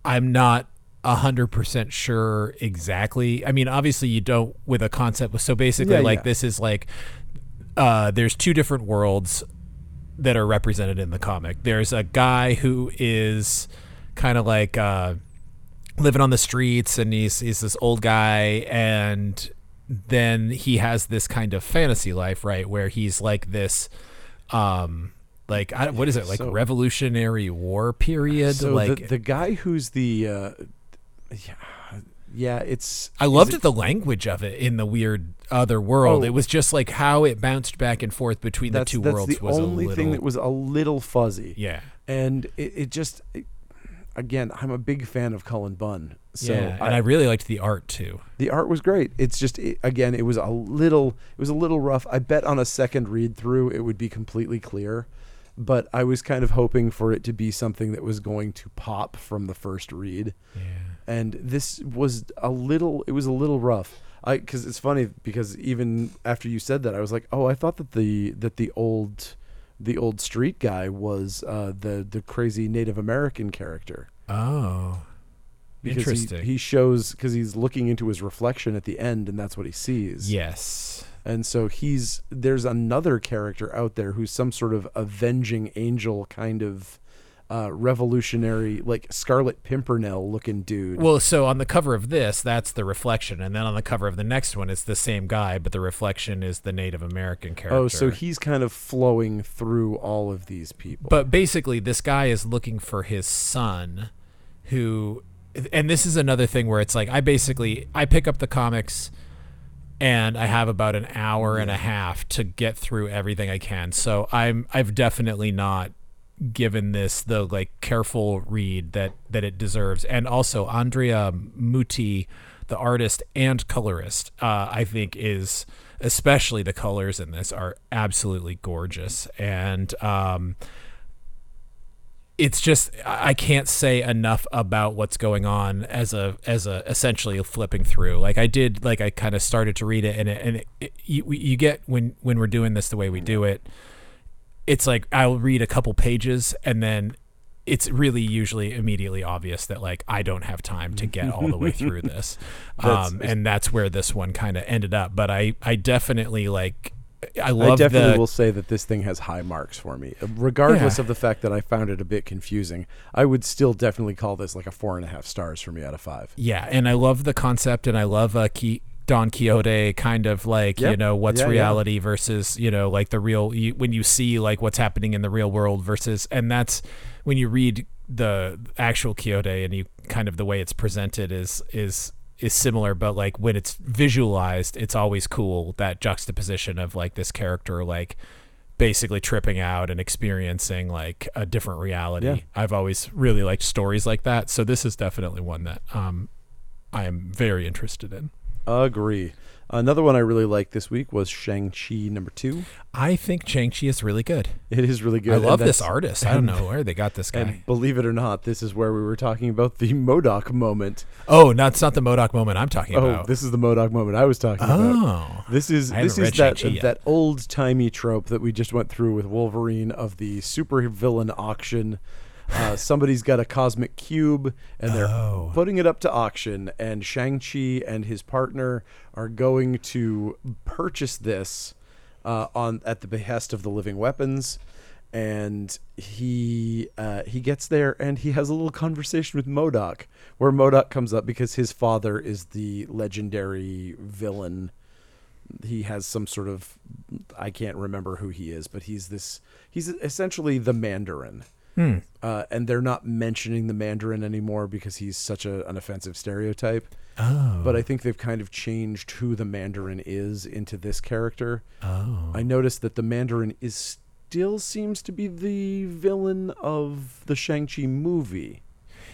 I'm not a hundred percent sure exactly. I mean, obviously you don't with a concept. So basically, Yeah, like yeah. this is like uh, there's two different worlds that are represented in the comic. There's a guy who is kind of like uh, living on the streets, and he's he's this old guy, and then he has this kind of fantasy life, right, where he's like this. Um, like I, what is it like So- Revolutionary War period? So like the the guy who's the uh, yeah, yeah, it's I loved it- the language of it in the weird other world. Oh. it was just like how it bounced back and forth between the two that's worlds the was only a little. thing that was a little fuzzy. yeah, and it, it just it- again, I'm a big fan of Cullen Bunn. So yeah, I, and I really liked the art too. the art was great. It's just it, again, it was a little it was a little rough. I bet on a second read through it would be completely clear. But I was kind of hoping for it to be something that was going to pop from the first read. Yeah, and this was a little it was a little rough. I because it's funny because even after you said that i was like oh i thought that the that the old the old street guy was uh the the crazy native american character. Oh, because interesting. he, he shows because he's looking into his reflection at the end and that's what he sees. Yes, and so he's there's another character out there who's some sort of avenging angel kind of uh revolutionary like scarlet pimpernel looking dude Well, so on the cover of this, that's the reflection, and then on the cover of the next one, it's the same guy, but the reflection is the Native American character. Oh, so he's kind of flowing through all of these people. But basically, this guy is looking for his son, who, and this is another thing where it's like I basically I pick up the comics, and I have about an hour and a half to get through everything I can. So I'm I've definitely not given this the like careful read that that it deserves. And also Andrea Mutti, the artist and colorist, uh, I think is especially the colors in this are absolutely gorgeous and um it's just I can't say enough about what's going on as a as a essentially flipping through. Like I did, like I kind of started to read it, and it, and it, it, you you get when when we're doing this the way we do it, it's like I'll read a couple pages and then it's really usually immediately obvious that like I don't have time to get all the way through this, That's- um, and that's where this one kind of ended up. But I I definitely like. I I definitely the will say that this thing has high marks for me, regardless Yeah. of the fact that I found it a bit confusing. I would still definitely call this like a four and a half stars for me out of five. Yeah, and I love the concept, and I love uh, Ki- Don Quixote kind of like you know what's Yeah, yeah. reality versus you know like the real you, when you see like what's happening in the real world versus and that's when you read the actual Quixote and you kind of the way it's presented is is is similar, but like when it's visualized, it's always cool that juxtaposition of like this character like basically tripping out and experiencing like a different reality. Yeah. I've always really liked stories like that, so this is definitely one that um I am very interested in. Agree. Another one I really liked this week was Shang-Chi number two. I think Shang-Chi is really good. It is really good. I love this artist. I don't know where they got this guy. And believe it or not, this is where we were talking about the MODOK moment. oh, no, it's not the MODOK moment I'm talking Oh, about. this is the MODOK moment I was talking about. oh. This is this is that Shang-Chi that old timey trope that we just went through with Wolverine of the super villain auction. Uh, somebody's got a cosmic cube and they're Oh. putting it up to auction, and Shang Chi and his partner are going to purchase this uh, on at the behest of the Living Weapons. And he uh, he gets there and he has a little conversation with MODOK, where MODOK comes up because his father is the legendary villain he has some sort of I can't remember who he is, but he's this he's essentially the Mandarin. Hmm. Uh, and they're not mentioning the Mandarin anymore because he's such a, an offensive stereotype. Oh. But I think they've kind of changed who the Mandarin is into this character. oh. I noticed that the Mandarin is still seems to be the villain of the Shang-Chi movie.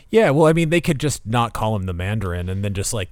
Yeah, well, I mean, they could just not call him the Mandarin and then just like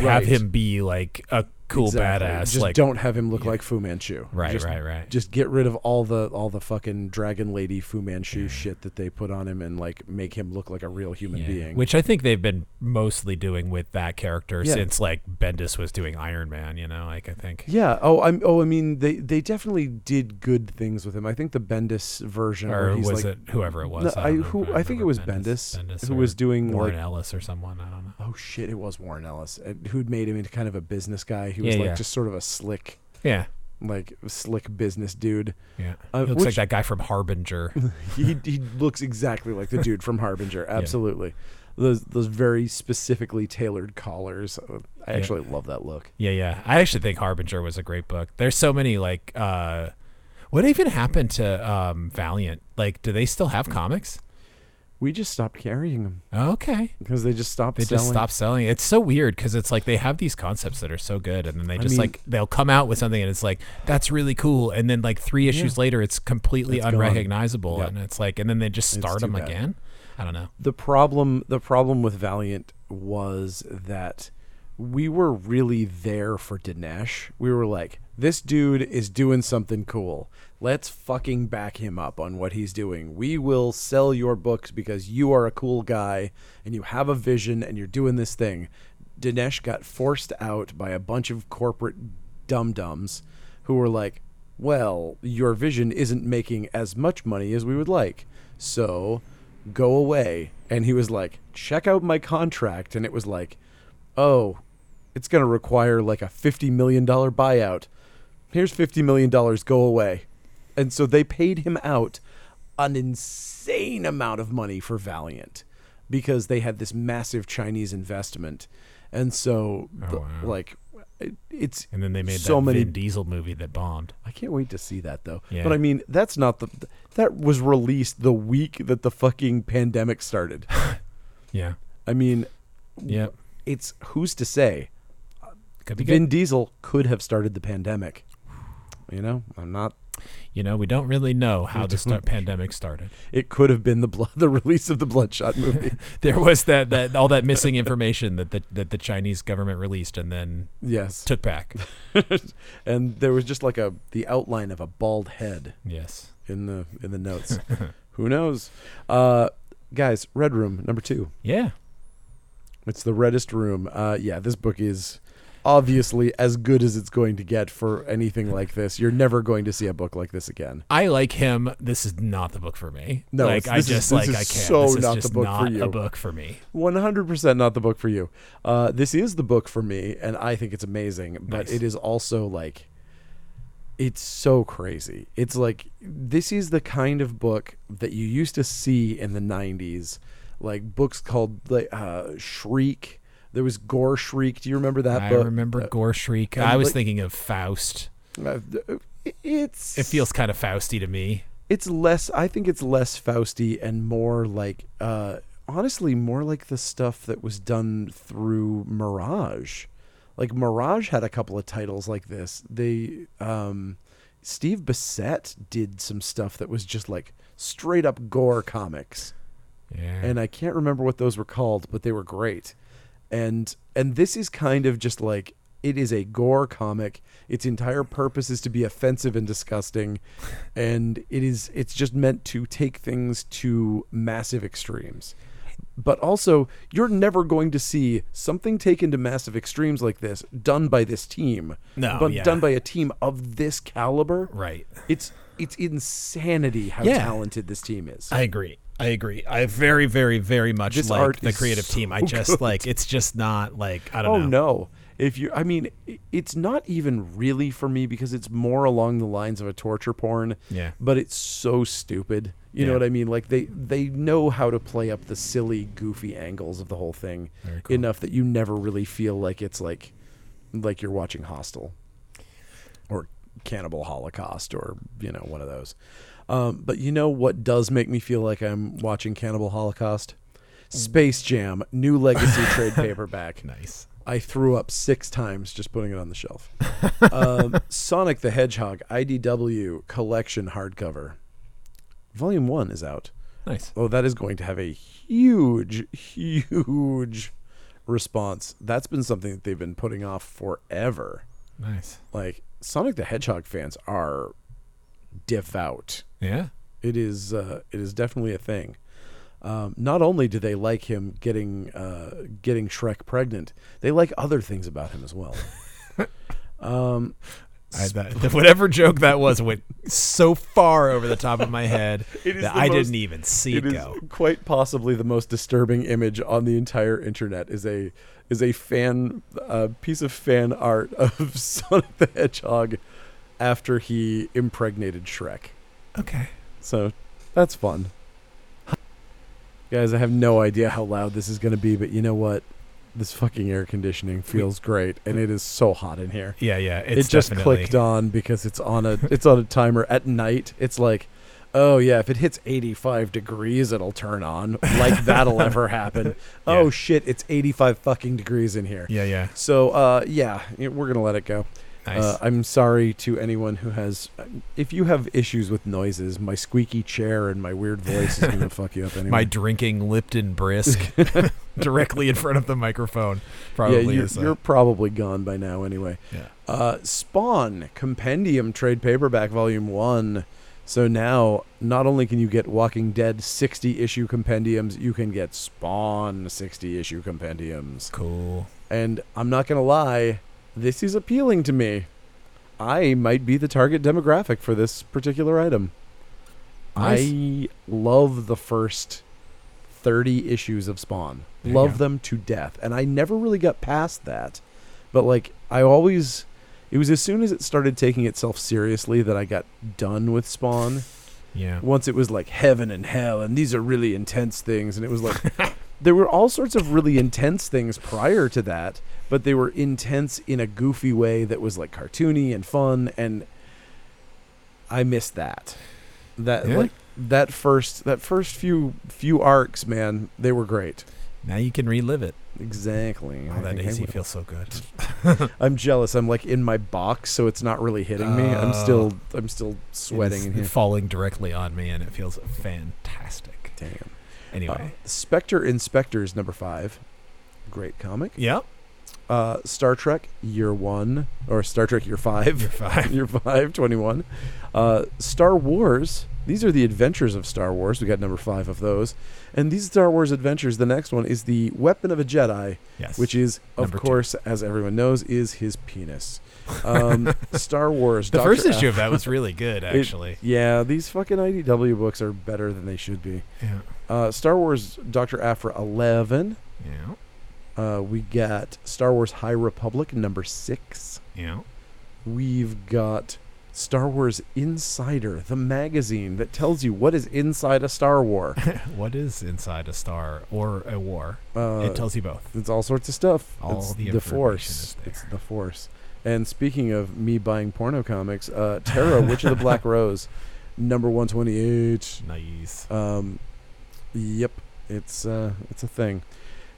have him be like a cool Exactly. badass. Just like don't have him look like Fu Manchu. Right, Just- right, right. Just get rid of all the all the fucking dragon lady Fu Manchu shit that they put on him and like make him look like a real human Yeah. being. Which I think they've been mostly doing with that character Yeah. since like Bendis was doing Iron Man. You know, like I think. yeah. Oh, I'm. Oh, I mean, they they definitely did good things with him. I think the Bendis version, Or was like, it whoever it was? No, don't I- who- don't I think it was Bendis, Bendis who was doing, Warren like- Ellis or someone. I don't know. oh shit, it was Warren Ellis, who'd made him into kind of a business guy. He was Yeah, like yeah. just sort of a slick, Yeah, like slick business dude. yeah. Uh, he looks like that guy from Harbinger. he he looks exactly like the dude from Harbinger. Absolutely. Those those very specifically tailored collars. I Yeah. actually love that look. Yeah, yeah. I actually think Harbinger was a great book. There's so many like uh what even happened to um Valiant? Like do they still have comics? We just stopped carrying them Okay. because they just stopped They selling. just stopped selling. It's so weird cuz it's like they have these concepts that are so good and then they just mean- like they'll come out with something and it's like that's really cool and then like 3 issues later it's completely It's unrecognizable Yep. and it's like and then they just start them bad. again. I don't know. the problem the problem with Valiant was that we were really there for Dinesh. We were like, this dude is doing something cool. Let's fucking back him up on what he's doing. We will sell your books because you are a cool guy and you have a vision and you're doing this thing. Dinesh got forced out by a bunch of corporate dum dums who were like, well, your vision isn't making as much money as we would like. So go away. And he was like, check out my contract. And it was like, oh, it's going to require like a $50 million buyout. Here's $50 million, go away. And so they paid him out an insane amount of money for Valiant because they had this massive Chinese investment. And so, Oh, the- wow. like, it, it's And then they made so that many Vin Diesel movie that bombed. I can't wait to see that though. Yeah. But I mean, that's not the that was released the week that the fucking pandemic started. Yeah. I mean, yeah. it's who's to say Could be good. Vin Diesel could have started the pandemic. You know, I'm not. You know, we don't really know how the start pandemic started. It could have been the blood, the release of the Bloodshot movie. There was that, that all that missing information that the, that the Chinese government released and then yes, took back. and there was just like a the outline of a bald head Yes. in the in the notes. Who knows? Uh, guys, Red Room number two. Yeah. It's the reddest room. Uh, yeah, this book is obviously as good as it's going to get for anything like this. You're never going to see a book like this again. I like him. This is not the book for me. No, like I is- just this like is I can't. so this is not the book for not you. a book for me. 100% not the book for you. Uh, this is the book for me, and I think it's amazing, but Nice. it is also like. It's so crazy. It's like this is the kind of book that you used to see in the 90s, like books called like uh, Shriek. There was Gore Shriek. Do you remember that I book? remember Uh, Gore Shriek. I was like- thinking of Faust. uh, it's It feels kind of Fausty to me. it's less i think it's less fausty and more like uh honestly more like the stuff that was done through mirage like mirage had a couple of titles like this they um steve bissette did some stuff that was just like straight up gore comics Yeah. and i can't remember what those were called but they were great and and this is kind of just like it is a gore comic its entire purpose is to be offensive and disgusting and it is it's just meant to take things to massive extremes but also you're never going to see something taken to massive extremes like this done by this team No, but yeah. done by a team of this caliber right. it's it's insanity how Yeah. talented this team is I agree. I agree. I very, very, very much This like the creative team. I just good. like it's just not like I don't know. oh know. no if you i mean it's not even really for me because it's more along the lines of a torture porn Yeah. but it's so stupid you know what i mean like they they know how to play up the silly goofy angles of the whole thing cool. enough that you never really feel like it's like like you're watching hostel or cannibal holocaust or you know one of those um, but you know what does make me feel like i'm watching cannibal holocaust space jam new legacy trade paperback Nice. I threw up six times just putting it on the shelf. um, Sonic the Hedgehog IDW collection hardcover. Volume one is out. Nice. Oh, that is going to have a huge, huge response. That's been something that they've been putting off forever. Nice. Like Sonic the Hedgehog fans are devout. Yeah. It is uh, it is definitely a thing. Um, not only do they like him getting uh, getting Shrek pregnant, they like other things about him as well. um, I, that, whatever joke that was went so far over the top of my head that I most- didn't even see it, it is go. quite possibly the most disturbing image on the entire internet. Is a is a fan uh, piece of fan art of Sonic the Hedgehog after he impregnated Shrek. Okay. So that's fun. Guys, I have no idea how loud this is going to be, but you know what? This fucking air conditioning feels great, and it is so hot in here. Yeah, yeah. It's it just definitely- clicked on because it's on a it's on a timer at night. It's like, oh yeah, if it hits 85 degrees, it'll turn on. Like that'll ever happen. Oh Yeah. shit, it's 85 fucking degrees in here. Yeah, yeah. So uh, yeah, we're gonna let it go. Nice. Uh, I'm sorry to anyone who has. If you have issues with noises, my squeaky chair and my weird voice is gonna fuck you up anyway. My drinking Lipton brisk directly in front of the microphone yeah, probably you're, is. uh, you're probably gone by now anyway. yeah. Uh, Spawn Compendium Trade Paperback Volume 1. So now, not only can you get Walking Dead 60 issue compendiums, you can get Spawn 60 issue compendiums. Cool. And I'm not going to lie, this is appealing to me. I might be the target demographic for this particular item. Nice. I love the first 30 issues of Spawn. There love them to death. And I never really got past that. But like I always it was as soon as it started taking itself seriously that I got done with Spawn. Yeah. Once it was like heaven and hell and these are really intense things and it was like there were all sorts of really intense things prior to that, but they were intense in a goofy way that was like cartoony and fun and I missed that. That Yeah. like that first that first few few arcs, man, they were great. Now you can relive it. Exactly. Oh, that AC feels so good. I'm jealous. I'm like in my box, so it's not really hitting me. I'm Oh. still I'm still sweating It in here. falling directly on me, and it feels fantastic. Damn. Anyway. Uh, Specter Inspectors number five. Great comic. yep. Uh, Star Trek Year One or Star Trek Year Five. You're fine. Year Five, 21. Uh, Star Wars. These are the adventures of Star Wars. We got number five of those. And these Star Wars adventures, the next one is the Weapon of a Jedi, Yes. which is, of Number two. course, as everyone knows, is his penis. Um, Star Wars. the Dr. first issue of that was really good, actually. Yeah, these fucking IDW books are better than they should be. yeah. Uh, Star Wars Dr. Aphra 11. Yeah. Uh, we got Star Wars High Republic number 6. Yeah. We've got Star Wars Insider, the magazine that tells you what is inside a Star War. what is inside a star or a war? Uh, it tells you both. it's all sorts of stuff. All it's the the Force. is there. It's the Force. And speaking of me buying porno comics, uh, Tarot, Witch of the Black Rose, number 128. Nice. Um, yep, it's uh, it's a thing.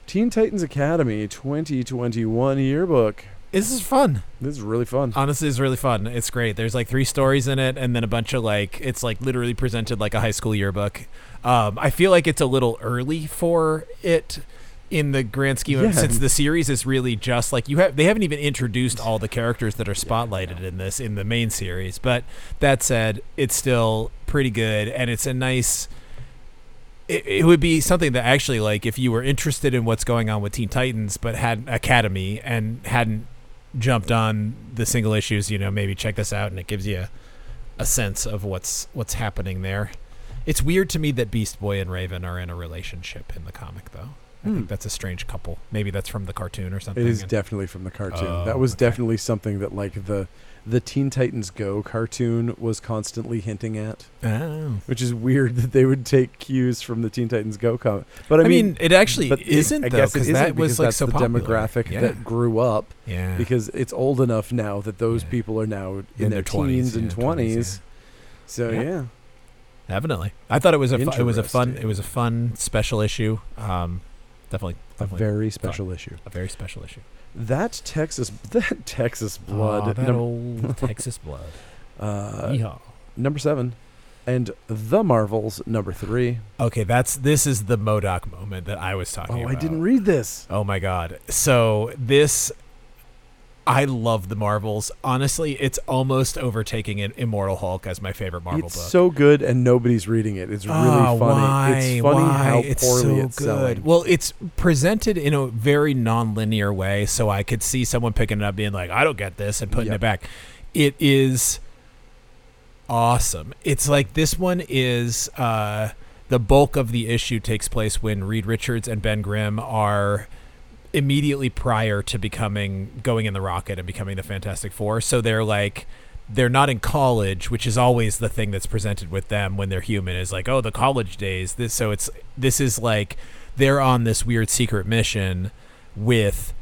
Teen Titans Academy 2021 yearbook. This is fun. This is really fun. Honestly, it's really fun. It's great. There's like three stories in it, and then a bunch of like it's like literally presented like a high school yearbook. Um, I feel like it's a little early for it in the grand scheme Yeah. of since the series is really just like you have they haven't even introduced all the characters that are spotlighted in this in the main series. But that said, it's still pretty good, and it's a nice. It, it would be something that actually like if you were interested in what's going on with Teen Titans, but had Academy and hadn't jumped on the single issues, you know, maybe check this out and it gives you a, a sense of what's what's happening there. It's weird to me that Beast Boy and Raven are in a relationship in the comic though. I Hmm. think that's a strange couple. Maybe that's from the cartoon or something. It is and- definitely from the cartoon. Oh, that was okay. definitely something that like the the Teen Titans Go cartoon was constantly hinting at, Oh. which is weird that they would take cues from the Teen Titans Go comic. But I, I, mean, it actually it- isn't I though guess it because that was because like so the popular. demographic yeah. that grew up yeah. because it's old enough now that those Yeah. people are now in, In their, their 20s, teens and yeah, 20s, twenties. So Yeah. yeah. Definitely. I thought it was a fu- it was a fun it was a fun special issue. Um, definitely a very special issue. a very special issue. That Texas, that Texas blood. Aw, that num- old Texas blood. uh, Yeehaw. number seven, And The Marvels, number three. Okay, that's this is the MODOK moment that I was talking Oh, about. Oh, I didn't read this. Oh my god. So this I love the Marvels. Honestly, it's almost overtaking in Immortal Hulk as my favorite Marvel it's book. It's so good, and nobody's reading it. It's really Ah, funny. Why? It's funny why? how it's poorly so it's good. selling. Well, it's presented in a very non-linear way, so I could see someone picking it up, being like, "I don't get this," and putting Yep. it back. It is awesome. It's like this one is uh, the bulk of the issue takes place when Reed Richards and Ben Grimm are immediately prior to becoming going in the rocket and becoming the Fantastic Four. So they're like they're not in college, which is always the thing that's presented with them when they're human is like, oh, the college days. This so it's this is like they're on this weird secret mission with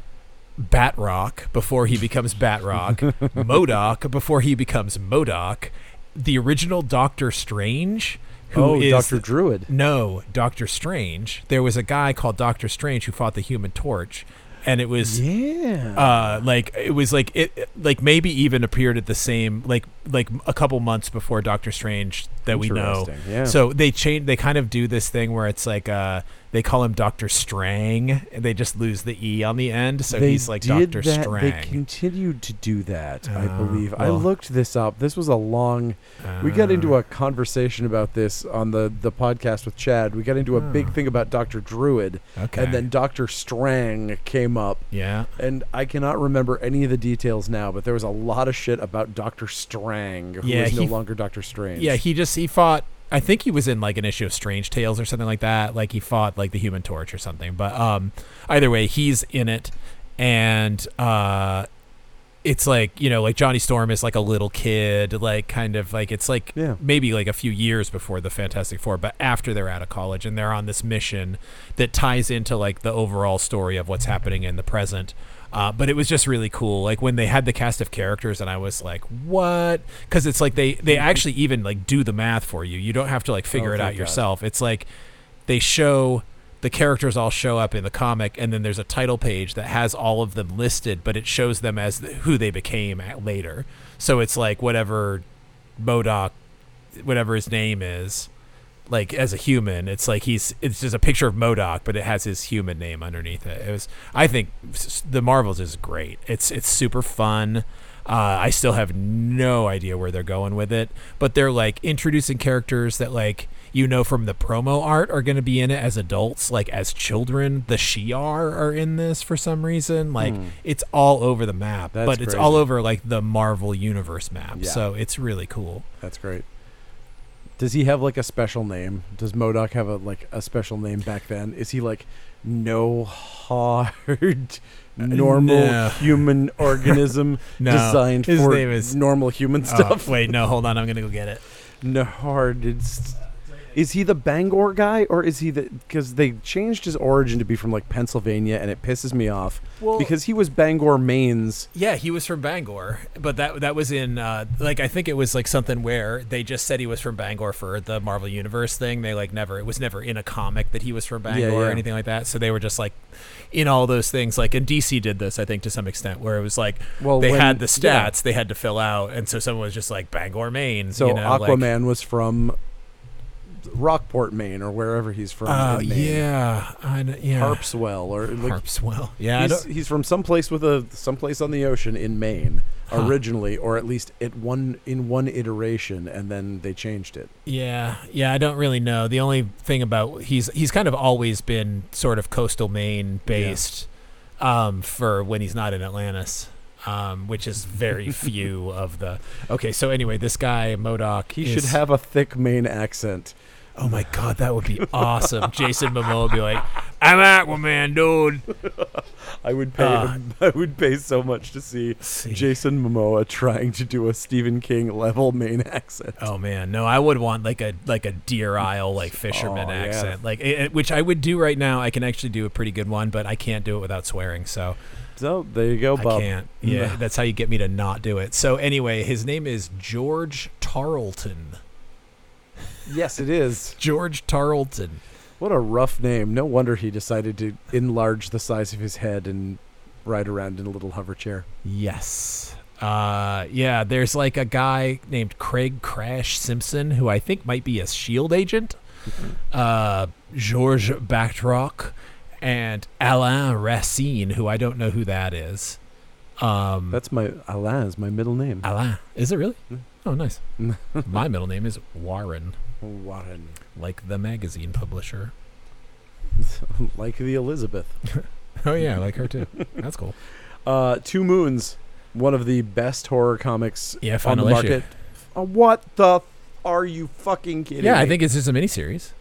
Batroc before he becomes Batroc, MODOK before he becomes MODOK, the original Doctor Strange, oh, is Doctor Druid. no, Doctor Strange. There was a guy called Doctor Strange who fought the Human Torch, and it was Yeah. uh like it was like it it- like maybe even appeared at the same like like a couple months before Doctor Strange that we know. Yeah. So they change. They kind of do this thing where it's like uh they call him Doctor Strang, and they just lose the e on the end, so they he's like Doctor. Strang. They continued to do that, I Oh, believe. I looked this up. This was a long. we got into Uh, a conversation about this on the the podcast with Chad. We got into a big Oh. thing about Doctor Druid, okay, and then Doctor Strang came up. yeah. And I cannot remember any of the details now, but there was a lot of shit about Doctor Strang, who Yeah, is no he- longer Doctor Strange. Yeah, he just he fought. I think he was in like an issue of Strange Tales or something like that. Like he fought like the Human Torch or something. But um, either way, he's in it, and uh, it's like you know, like Johnny Storm is like a little kid, like kind of like it's like Yeah. maybe like a few years before the Fantastic Four, but after they're out of college and they're on this mission that ties into like the overall story of what's happening in the present. Uh, but it was just really cool, like when they had the cast of characters, and I was like, "What?" Because it's like they they actually even like do the math for you. You don't have to like figure Oh, it out God. yourself. It's like they show the characters all show up in the comic, and then there's a title page that has all of them listed, but it shows them as the, who they became at later. So it's like whatever MODOK, whatever his name is, like as a human, it's like he's it's just a picture of MODOK, but it has his human name underneath it. It was I think the Marvels is great. It's it's super fun. Uh, I still have no idea where they're going with it, but they're like introducing characters that like you know from the promo art are going to be in it as adults, like as children. The Shi'ar are in this for some reason. Like Hmm. it's all over the map, That's but it's all over like the Marvel Universe map. Yeah. So it's really cool. That's great. Does he have like a special name? Does MODOK have a like a special name back then? Is he like no hard normal no. human organism No, designed his for name is- normal human Oh, stuff? wait, no, hold on. I'm gonna go get it. No hard. It's, is he the Bangor guy or is he the because they changed his origin to be from like Pennsylvania and it pisses me off Well, because he was Bangor, Maine's. yeah, he was from Bangor, but that that was in uh, like I think it was like something where they just said he was from Bangor for the Marvel Universe thing. They like never it was never in a comic that he was from Bangor Yeah, or anything like that. So they were just like in all those things. Like and DC did this I think to some extent where it was like Well, they when- had the yeah. stats they had to fill out, and so someone was just like Bangor, Maine. So you know, like- Aquaman was from Rockport, Maine, or wherever he's from. uh, in Maine. yeah, I yeah, Harpswell, or like Harpswell. Yeah, he's, he's from someplace with a someplace on the ocean in Maine Huh. originally, or at least at one in one iteration, and then they changed it. Yeah, yeah, I don't really know. The only thing about he's he's kind of always been sort of coastal Maine based um, for when he's not in Atlantis, um, which is very few of the. Okay, so anyway, this guy MODOK. He is- should have a thick Maine accent. Oh my god, that would be awesome. Jason Momoa would be like, "I'm Aquaman, dude." I would pay. Uh, I would pay so much to see See. Jason Momoa trying to do a Stephen King level Maine accent. Oh man, no! I would want like a like a Deer Isle like fisherman Oh, yeah. accent, like it, it- which I would do right now. I can actually do a pretty good one, but I can't do it without swearing. So So there you go, Bob. I can't. Yeah, that's how you get me to not do it. So anyway, his name is George Tarleton. Yes, it is. George Tarleton. What a rough name. No wonder he decided to enlarge the size of his head and ride around in a little hover chair. Yes. Uh, yeah, there's like a guy named Craig Crash Simpson who I think might be a Shield agent. Uh, Georges Batroc and Alain Racine, who I don't know who that is. Um, That's my Alain is my middle name. Alain. Is it really? Mm. Oh, nice. My middle name is Warren, Warren, like the magazine publisher. like the Elizabeth. Oh yeah, I like her too. That's cool. Uh, Two Moons, one of the best horror comics Yeah, on the market. Uh, what the? F- are you fucking kidding Yeah, me? I think it's just a miniseries.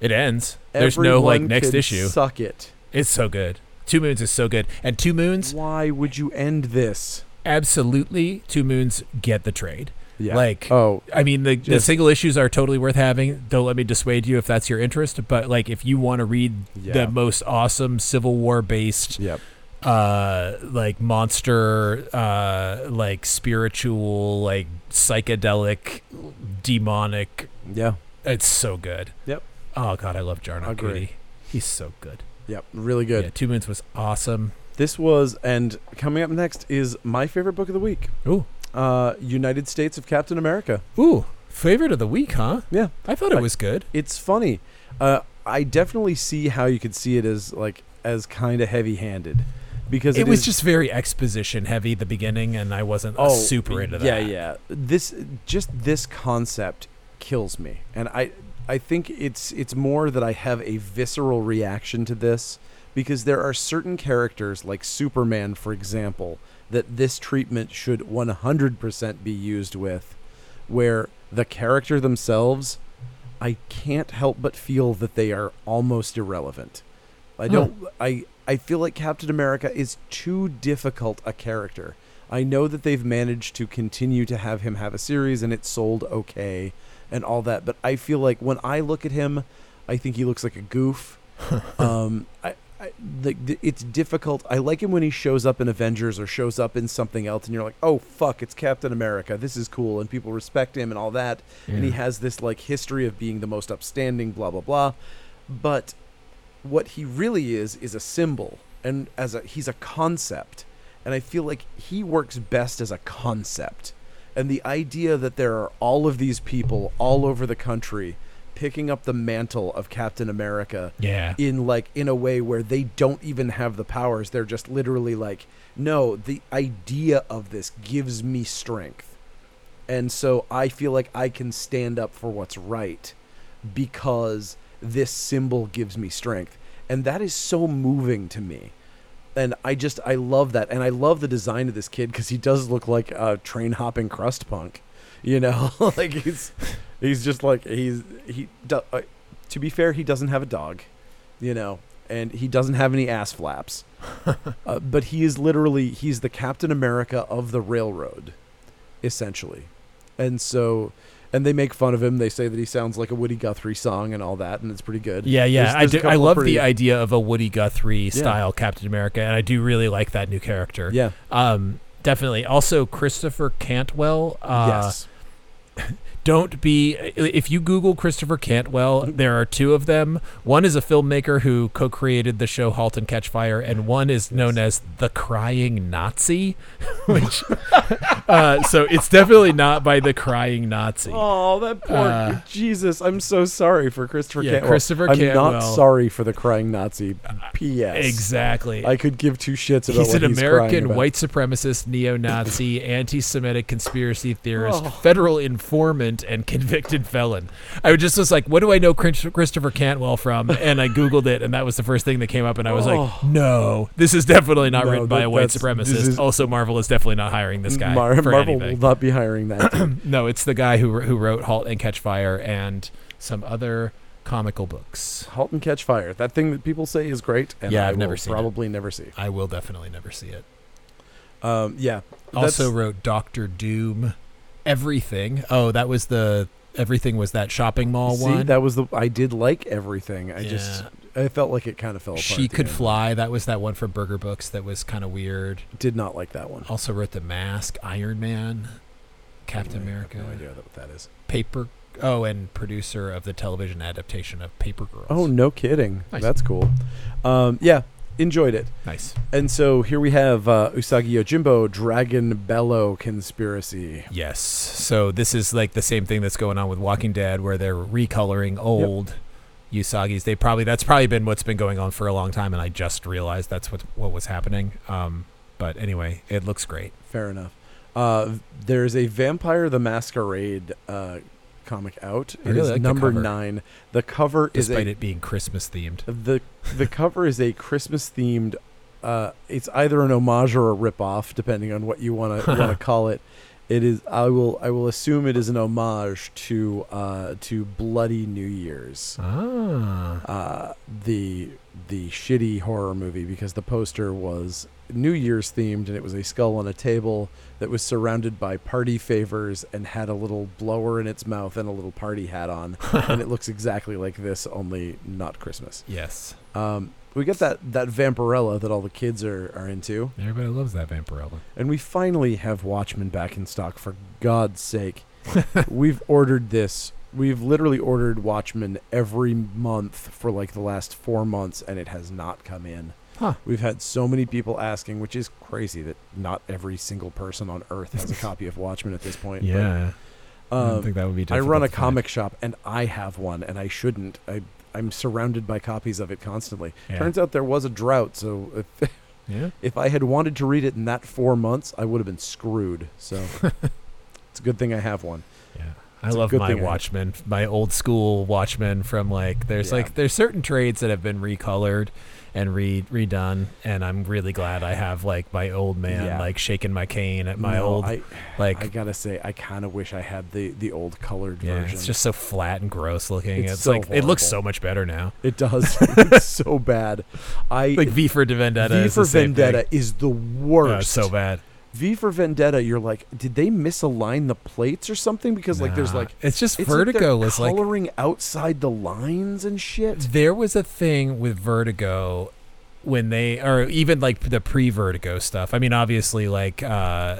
It ends. There's no like next issue. Suck it. It's so good. Two Moons is so good, and Two Moons Why would you end this? absolutely. Two Moons get the trade. Yeah. Like, oh, I mean, the, the single issues are totally worth having. Don't let me dissuade you if that's your interest. But like, if you want to read yeah. the most awesome Civil War based, Yep. uh, like monster, uh, like spiritual, like psychedelic, demonic, Yeah. it's so good. Yep. Oh god, I love Jarno Agree. He's so good. Yep. Really good. Yeah, Two Moons was awesome. This was, and coming up next is my favorite book of the week. Ooh, Uh, United States of Captain America. ooh, favorite of the week, huh? Yeah. I thought it was good. It's funny. Uh, I definitely see how you could see it as like as kind of heavy-handed because It, it was just very exposition heavy at the beginning, and I wasn't oh super into that. yeah. Yeah, This just this concept kills me, and I I think it's it's more that I have a visceral reaction to this because there are certain characters like Superman, for example, that this treatment should 100% be used with, where the character themselves, I can't help but feel that they are almost irrelevant. I don't. I I feel like Captain America is too difficult a character. I know that they've managed to continue to have him have a series and it's sold okay and all that, but I feel like when I look at him, I think he looks like a goof. um, I, I, the, the, it's difficult. I like him when he shows up in Avengers or shows up in something else, and you're like, oh fuck, it's Captain America. This is cool, and people respect him and all that. And he has this like history of being the most upstanding, blah blah blah. But what he really is is a symbol, and as a he's a concept, and I feel like he works best as a concept. And the idea that there are all of these people all over the country picking up the mantle of Captain America Yeah. in like in a way where they don't even have the powers. They're just literally like no the idea of this gives me strength. And so i feel like i can stand up for what's right because this symbol gives me strength. And that is so moving to me. And i just i love that. And i love the design of this kid because he does look like a train hopping crust punk you know? Like he's he's just like he's he do, uh, to be fair he doesn't have a dog you know and he doesn't have any ass flaps uh, but he is literally he's the captain america of the railroad essentially and so and they make fun of him they say that he sounds like a woody guthrie song and all that and it's pretty good Yeah, yeah. There's- I there's a do. I love pretty- the idea of a Woody Guthrie style Captain America, and I do really like that new character. yeah Um, definitely. Also, Christopher Cantwell. Uh, yes Don't be. If you Google Christopher Cantwell, there are two of them. One is a filmmaker who co-created the show *Halt and Catch Fire*, and one is known as the Crying Nazi, which. uh, so it's definitely not by the Crying Nazi. Oh, that poor Uh, Jesus! I'm so sorry for Christopher Yeah, Cantwell. Christopher I'm Cantwell. not sorry for the crying Nazi. P.S. Exactly. I could give two shits about He's an he's American white supremacist, neo-Nazi, anti-Semitic conspiracy theorist, Oh. federal informant, and convicted felon. I just was like, "What do I know Christopher Cantwell from?" And I googled it, and that was the first thing that came up. And I was Oh. like, "No, this is definitely not No, written by a white supremacist." is- also, Marvel is definitely not hiring this guy Mar- Marvel anything. will not be hiring that. no, it's the guy who who wrote *Halt and Catch Fire* and some other comical books. halt and catch fire. That thing that people say is great. And Yeah, I I've never seen it. probably never see. I will definitely never see it. Um, yeah. also wrote Doctor Doom, everything. Oh, that was the everything was that shopping mall see, one. that was the. I did like everything. I just. I felt like it kind of fell apart. she could end. fly. That was that one from Berger Books. That was kind of weird. Did not like that one. Also wrote the Mask, Iron Man, Captain I have America, No idea what that is. Paper. Oh, and producer of the television adaptation of Paper Girls. Oh, no kidding. Nice. That's cool. Um, yeah. Enjoyed it. Nice. And so here we have uh, Usagi Yojimbo Dragon Bellow conspiracy. Yes. So this is like the same thing that's going on with Walking Dead, where they're recoloring old Usagi's. They probably that's probably been what's been going on for a long time, and I just realized that's what what was happening. Um, but anyway, it looks great. Fair enough. Uh, there's a Vampire the Masquerade uh, comic out. It really is like the number cover. nine. The cover is Despite a, it being Christmas themed. the the cover is a Christmas themed. Uh, it's either an homage or a ripoff, depending on what you want to want to call it. It is. I will. I will assume it is an homage to uh, to Bloody New Year's, Ah. uh, the the shitty horror movie, because the poster was New Year's themed, and it was a skull on a table that was surrounded by party favors and had a little blower in its mouth and a little party hat on, and it looks exactly like this, only not Christmas. Yes. Um, we get that that Vampirella that all the kids are, are into, Everybody loves that Vampirella. and we finally have Watchmen back in stock. For God's sake, we've ordered this. We've literally ordered Watchmen every month for like the last four months, and it has not come in. Huh. We've had so many people asking, which is crazy that not every single person on Earth has a copy of Watchmen at this point. but, Yeah. I don't um, think that would be. I run a comic shop and I have one and I shouldn't. I I'm surrounded by copies of it constantly. Yeah. Turns out there was a drought, so if, Yeah. if I had wanted to read it in that 4 months, I would have been screwed. So it's a good thing I have one. Yeah. I love my thing Watchmen, my old school Watchmen from like there's Yeah. like there's certain trades that have been recolored and re redone and I'm really glad I have like my old man Yeah. like shaking my cane at my No, old I like I got to say I kind of wish I had the the old colored yeah, version. it's just so flat and gross looking. It's It's, so like it looks so much better now. it does. it's so bad. I Like V for Vendetta V is for same Vendetta thing. is the Yeah, worst. so bad. V for Vendetta, you're like, did they misalign the plates or something? Because like, there's like, it's just it's Vertigo they're was like coloring outside the lines and shit. there was a thing with Vertigo when they or even like the pre-Vertigo stuff. I mean, obviously, like uh,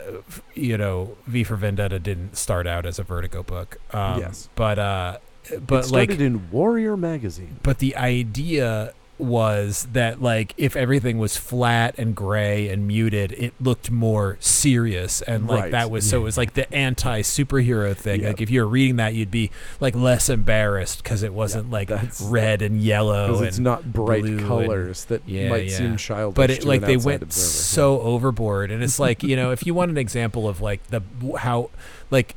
you know, V for Vendetta didn't start out as a Vertigo book. Um, Yes. but uh, but it started like, in Warrior magazine. but the idea was that like if everything was flat and gray and muted it looked more serious and like Right. that was so it was like the anti superhero thing Yeah. like if you were reading that you'd be like less embarrassed because it wasn't like that's- red and yellow and it's not bright blue and- colors that Yeah, might yeah. seem childish. but it like they went observer. so overboard and it's like you know if you want an example of like the how like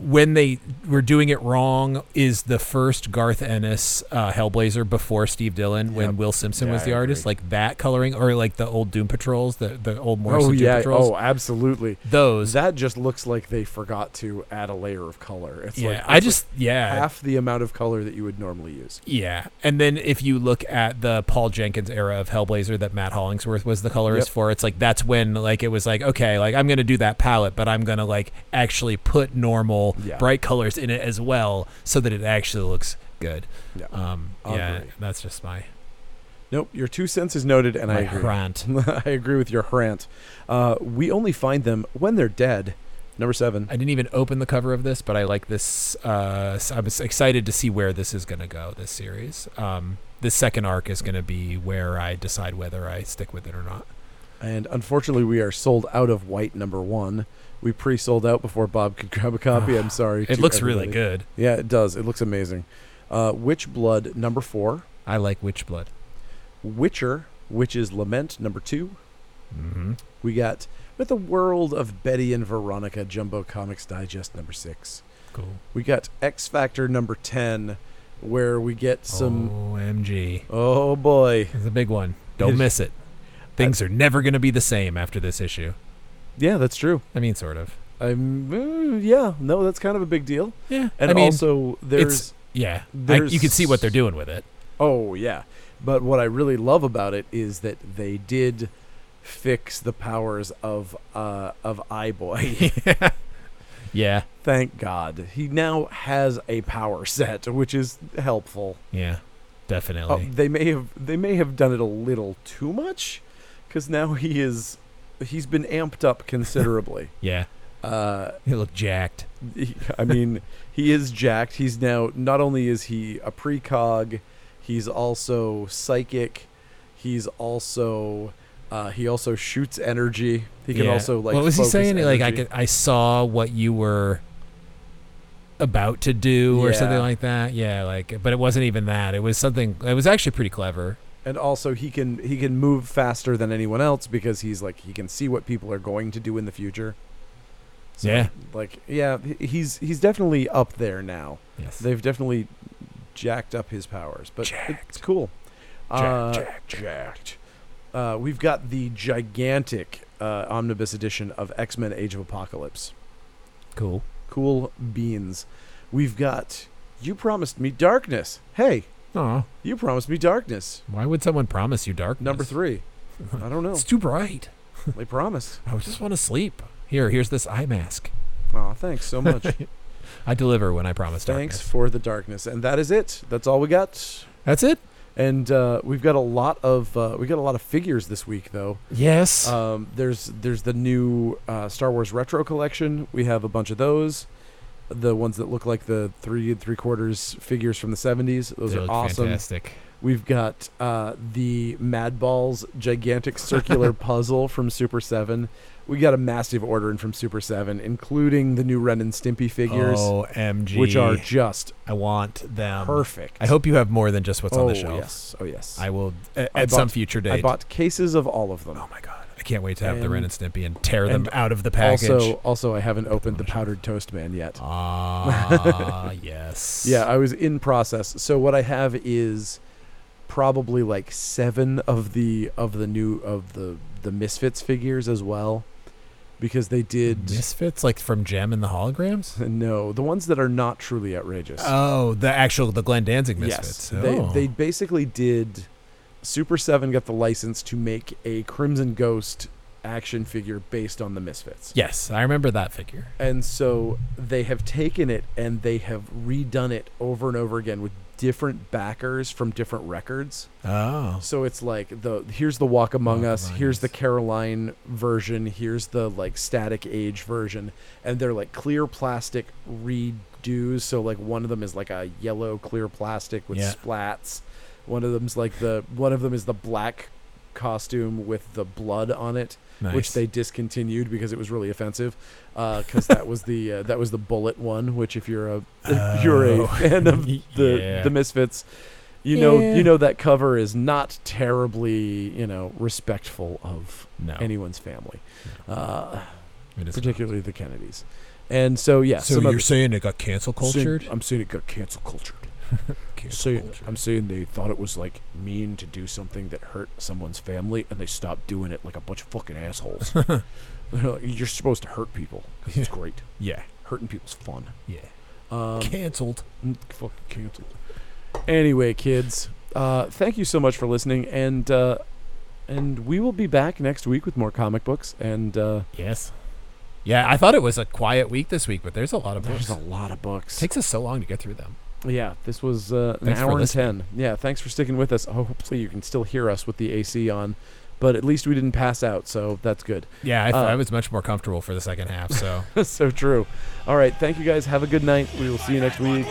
when they were doing it wrong is the first Garth Ennis uh, Hellblazer before Steve Dillon when Will Simpson Yeah, was the I artist agree. like that coloring or like the old Doom Patrols the the old Morrison Oh Doom yeah, Patrols oh absolutely. those That just looks like they forgot to add a layer of color. It's yeah like I just yeah half the amount of color that you would normally use. Yeah, and then if you look at the Paul Jenkins era of Hellblazer that Matt Hollingsworth was the colorist Yep. for, it's like that's when like it was like okay, like I'm gonna do that palette, but I'm gonna like actually put normal Yeah. bright colors in it as well, so that it actually looks good. Yeah. Um, yeah, that's just my Nope, your two cents is noted, and I agree. rant. I agree with your rant. Uh, we only find them when they're dead. Number seven. I didn't even open the cover of this, but I like this. Uh, I'm excited to see where this is gonna go. This series. Um, this second arc is gonna be where I decide whether I stick with it or not. And unfortunately, we are sold out of white number one. We pre-sold out before Bob could grab a copy. I'm sorry. It looks really good. Yeah, it does. It looks amazing. Uh, Witch Blood number four. I like Witchblood. Witcher, Witch's Lament number two. Mm-hmm. We got With the World of Betty and Veronica Jumbo Comics Digest number six. Cool. We got X Factor number ten, where we get some. OMG. Oh, boy. It's a big one. Don't miss it. Things are never going to be the same after this issue. Yeah, that's true. I mean, sort of. I'm. uh, yeah, no, that's kind of a big deal. Yeah. And I mean, also, there's. yeah. I, there's- you can see what they're doing with it. Oh yeah, but what I really love about it is that they did fix the powers of uh of Eye-Boy. yeah. Thank God, he now has a power set, which is helpful. Yeah. Definitely. they may have they may have done it a little too much, because now he is he's been amped up considerably. yeah. uh, You look jacked. he- I mean, he is jacked. He's now not only is he a precog, he's also psychic. He's also uh, he also shoots energy. He can Yeah. also like. what was he saying? Like I could, I saw what you were about to do or something like that. Yeah, like but it wasn't even that. It was something. It was actually pretty clever. And also he can he can move faster than anyone else because he's like he can see what people are going to do in the future. So, Yeah. Like yeah, he's he's definitely up there now. Yes. They've definitely jacked up his powers, but it's Jacked. cool. uh, jacked, jacked. Uh, we've got the gigantic uh, omnibus edition of X Men: Age of Apocalypse. cool. Cool beans. We've got. You promised me darkness. Hey, Oh, you promised me darkness. why would someone promise you darkness? Number three. I don't know. It's too bright. They promised. I just want to sleep. Here, here's this eye mask. Oh, thanks so much. I deliver when I promise thanks darkness. for the darkness, and that is it. That's all we got. That's it. And uh, we've got a lot of uh, we got a lot of figures this week, though. Yes. Um, there's there's the new uh, Star Wars retro collection. We have a bunch of those. The ones that look like the three and three quarters figures from the 70s. Those They are awesome. Fantastic. We've got uh, the Madballs gigantic circular puzzle from Super 7. We got a massive order in from Super 7, including the new Ren and Stimpy figures, Oh, MG. which are just I want them. perfect. I hope you have more than just what's oh, on the shelf. yes. Oh, yes. I will at, I at some future date. I bought cases of all of them. Oh my god! I can't wait to have the Ren And- and Stimpy and tear them out of the package. Also, also, I haven't opened the powdered toast man yet. ah, yes. Yeah, I was in process. So what I have is probably like seven of the of the new of the the Misfits figures as well, because they did Misfits, like from Jem and the holograms. no the ones that are not truly outrageous. Oh, the actual the Glenn Danzig Misfits. yes, they Oh. they basically did. Super Seven got the license to make a Crimson Ghost action figure based on the Misfits. Yes, I remember that figure. And so they have taken it and they have redone it over and over again with different backers from different records. Oh. So it's like the here's the Walk Among Walk Us, Among here's Us. the Caroline version, here's the like Static Age version, and they're like clear plastic redos. So like one of them is like a yellow clear plastic with Yeah. splats. One of them's like the one of them is the black costume with the blood on it Nice. which they discontinued because it was really offensive. Because that was the uh, that was the bullet one. Which if you're a if you're a Oh. fan of the Yeah. the Misfits, you know Yeah. you know that cover is not terribly you know respectful of no. anyone's family, uh, it is particularly the Kennedys. And so yeah. So some you're of, saying it got cancel cultured? I'm saying it got cancel cultured. Cultured. I'm saying they thought it was like mean to do something that hurt someone's family, and they stopped doing it like a bunch of fucking assholes. Like, You're supposed to hurt people 'cause it's great. yeah. Hurting people's fun. Yeah. Um, Cancelled. mm, fucking canceled. Anyway, kids, uh, thank you so much for listening, and uh, and we will be back next week with more comic books. And uh, Yes. Yeah, I thought it was a quiet week this week, but there's a lot of books. there's a lot of books. takes us so long to get through them. Yeah, this was uh, an hour and listening. ten. Yeah, thanks for sticking with us. Oh, hopefully you can still hear us with the AC on, but at least we didn't pass out, so that's good. Yeah, I, th- Uh, I was much more comfortable for the second half. So so true. All right, thank you guys. Have a good night. We will see you next week.